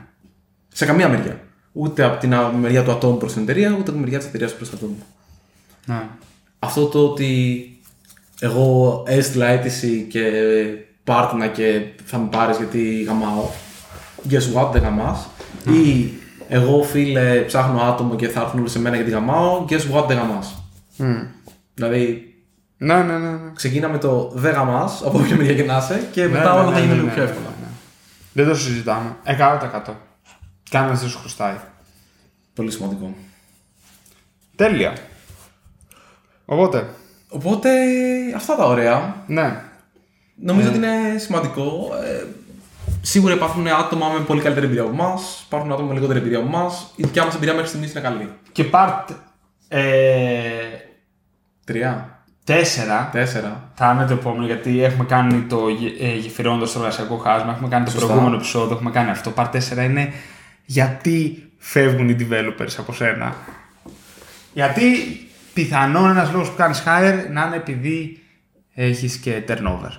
Σε καμία μεριά. Ούτε από την άλλη μεριά του ατόμου προς την εταιρεία, ούτε από τη μεριά της εταιρείας προς το ατόμο. Ναι. Αυτό το ότι εγώ έστειλα αίτηση και πάρτινα και θα με πάρεις γιατί γαμάω. Guess what, δεν γαμάς. Ή εγώ φίλε ψάχνω άτομο και θα έρθουν όλοι σε μένα γιατί γαμάω. Guess what, δεν γαμάς. Μμ. Δηλαδή Ναι, ναι, ναι. ναι. ξεκίνα με το δεν γαμάς, από όποια μεριά και να είσαι και μετά Ναι, όλα ναι, θα ναι, γίνουν ναι, λίγο πιο ναι, εύκολα. ναι, ναι. Δεν το συζητάμε. 100%. Κανένα δεν σου χρωστάει. Πολύ σημαντικό. Τέλεια. Οπότε, Οπότε αυτά τα ωραία. ναι. Νομίζω ότι είναι σημαντικό. Ε, σίγουρα υπάρχουν άτομα με πολύ καλύτερη εμπειρία από εμάς, υπάρχουν άτομα με λιγότερη εμπειρία από εμάς. Η δικιά μας εμπειρία μέχρι στιγμής είναι καλή. Και part ε, Τρία, 4 τέσσερα. θα είναι το επόμενο γιατί έχουμε κάνει το γε- ε, γεφυρώνοντα το εργασιακό χάσμα, έχουμε κάνει το Σωστά. προηγούμενο επεισόδιο, έχουμε κάνει αυτό. Part 4 είναι γιατί φεύγουν οι developers από σένα; Γιατί πιθανόν ένας λόγος που κάνεις hire να είναι επειδή έχεις και turnover.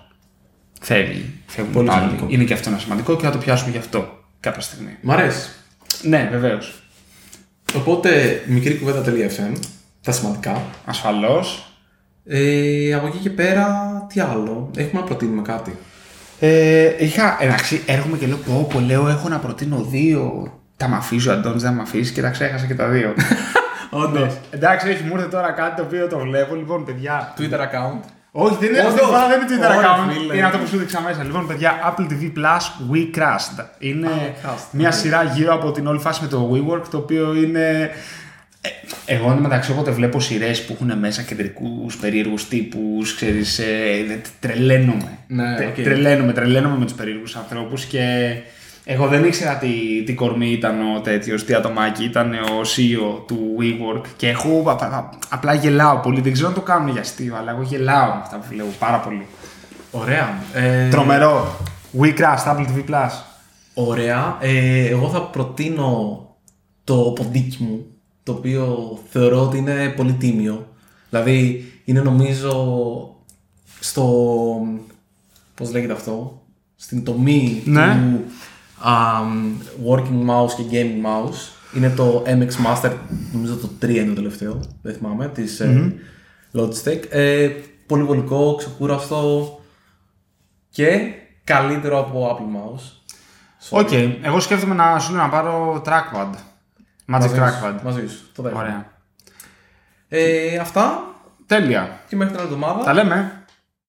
Φεύγει. Φεύγουν Πολύ άλλοι. σημαντικό. Είναι και αυτό ένα σημαντικό και θα το πιάσουμε γι' αυτό κάποια στιγμή. Μ' αρέσει. Ναι, βεβαίως. Οπότε μικρή κουβέντα.fm, τα σημαντικά. Ασφαλώς. Ε, από εκεί και πέρα, τι άλλο, έχουμε να προτείνουμε κάτι. Ε, είχα, εντάξει, έρχομαι και λέω, πω, πω, λέω, έχω να προτείνω δύο. Τα μ' αφήσει ο Αντώνης, δεν μ' αφήσει και τα ξέχασα και τα δύο. Όντως. εντάξει, έχει μου ήρθε τώρα κάτι το οποίο το βλέπω. Λοιπόν, παιδιά. Twitter account. Όχι, δεν είναι Όντως. αυτή τη φορά δεν είναι Twitter Ωραία, account. φίλε. Είναι αυτό που σου δείξα μέσα. Λοιπόν, παιδιά, Apple TV Plus We Crashed. Είναι Α, Crashed, μια οκ. σειρά γύρω από την όλη φάση με το WeWork, το οποίο είναι. Ε, Εγώ εν μεταξύ, όποτε βλέπω σειρές που έχουν μέσα κεντρικούς περίεργους τύπους, ξέρεις, ε, τρελαίνομαι. Ναι, Τε- οκ. Τρελαίνομαι, τρελαίνομαι με τους περίεργους ανθρώπους και εγώ δεν ήξερα τι, τι κορμί ήταν ο τέτοιος, τι ατομάκι ήταν ο CEO του WeWork και εγώ α- α- απλά γελάω πολύ. Δεν ξέρω αν το κάνουν για αστείο, αλλά εγώ γελάω με αυτά που βλέπω πάρα πολύ. Ωραία. Ε, Τρομερό. We Crashed, Apple TV Plus. Ωραία. Ε, εγώ θα προτείνω το ποντίκι μου το οποίο θεωρώ ότι είναι πολύ τίμιο. Δηλαδή είναι νομίζω στο. Πώς λέγεται αυτό, στην τομή Ναι. του α, working mouse και gaming mouse. Είναι το MX Master, νομίζω το 3 είναι το τελευταίο, δεν θυμάμαι, της ε, Logitech. Ε, πολύ βολικό, ξεκούραστο και καλύτερο από Apple Mouse. Οκ, εγώ σκέφτομαι να σου λέω να πάρω trackpad. Magic Μαζί σου, trackpad. Μαζί σου, το δέχομαι. Ωραία. Ε, αυτά Τέλεια. και μέχρι την άλλη εβδομάδα. Τα λέμε.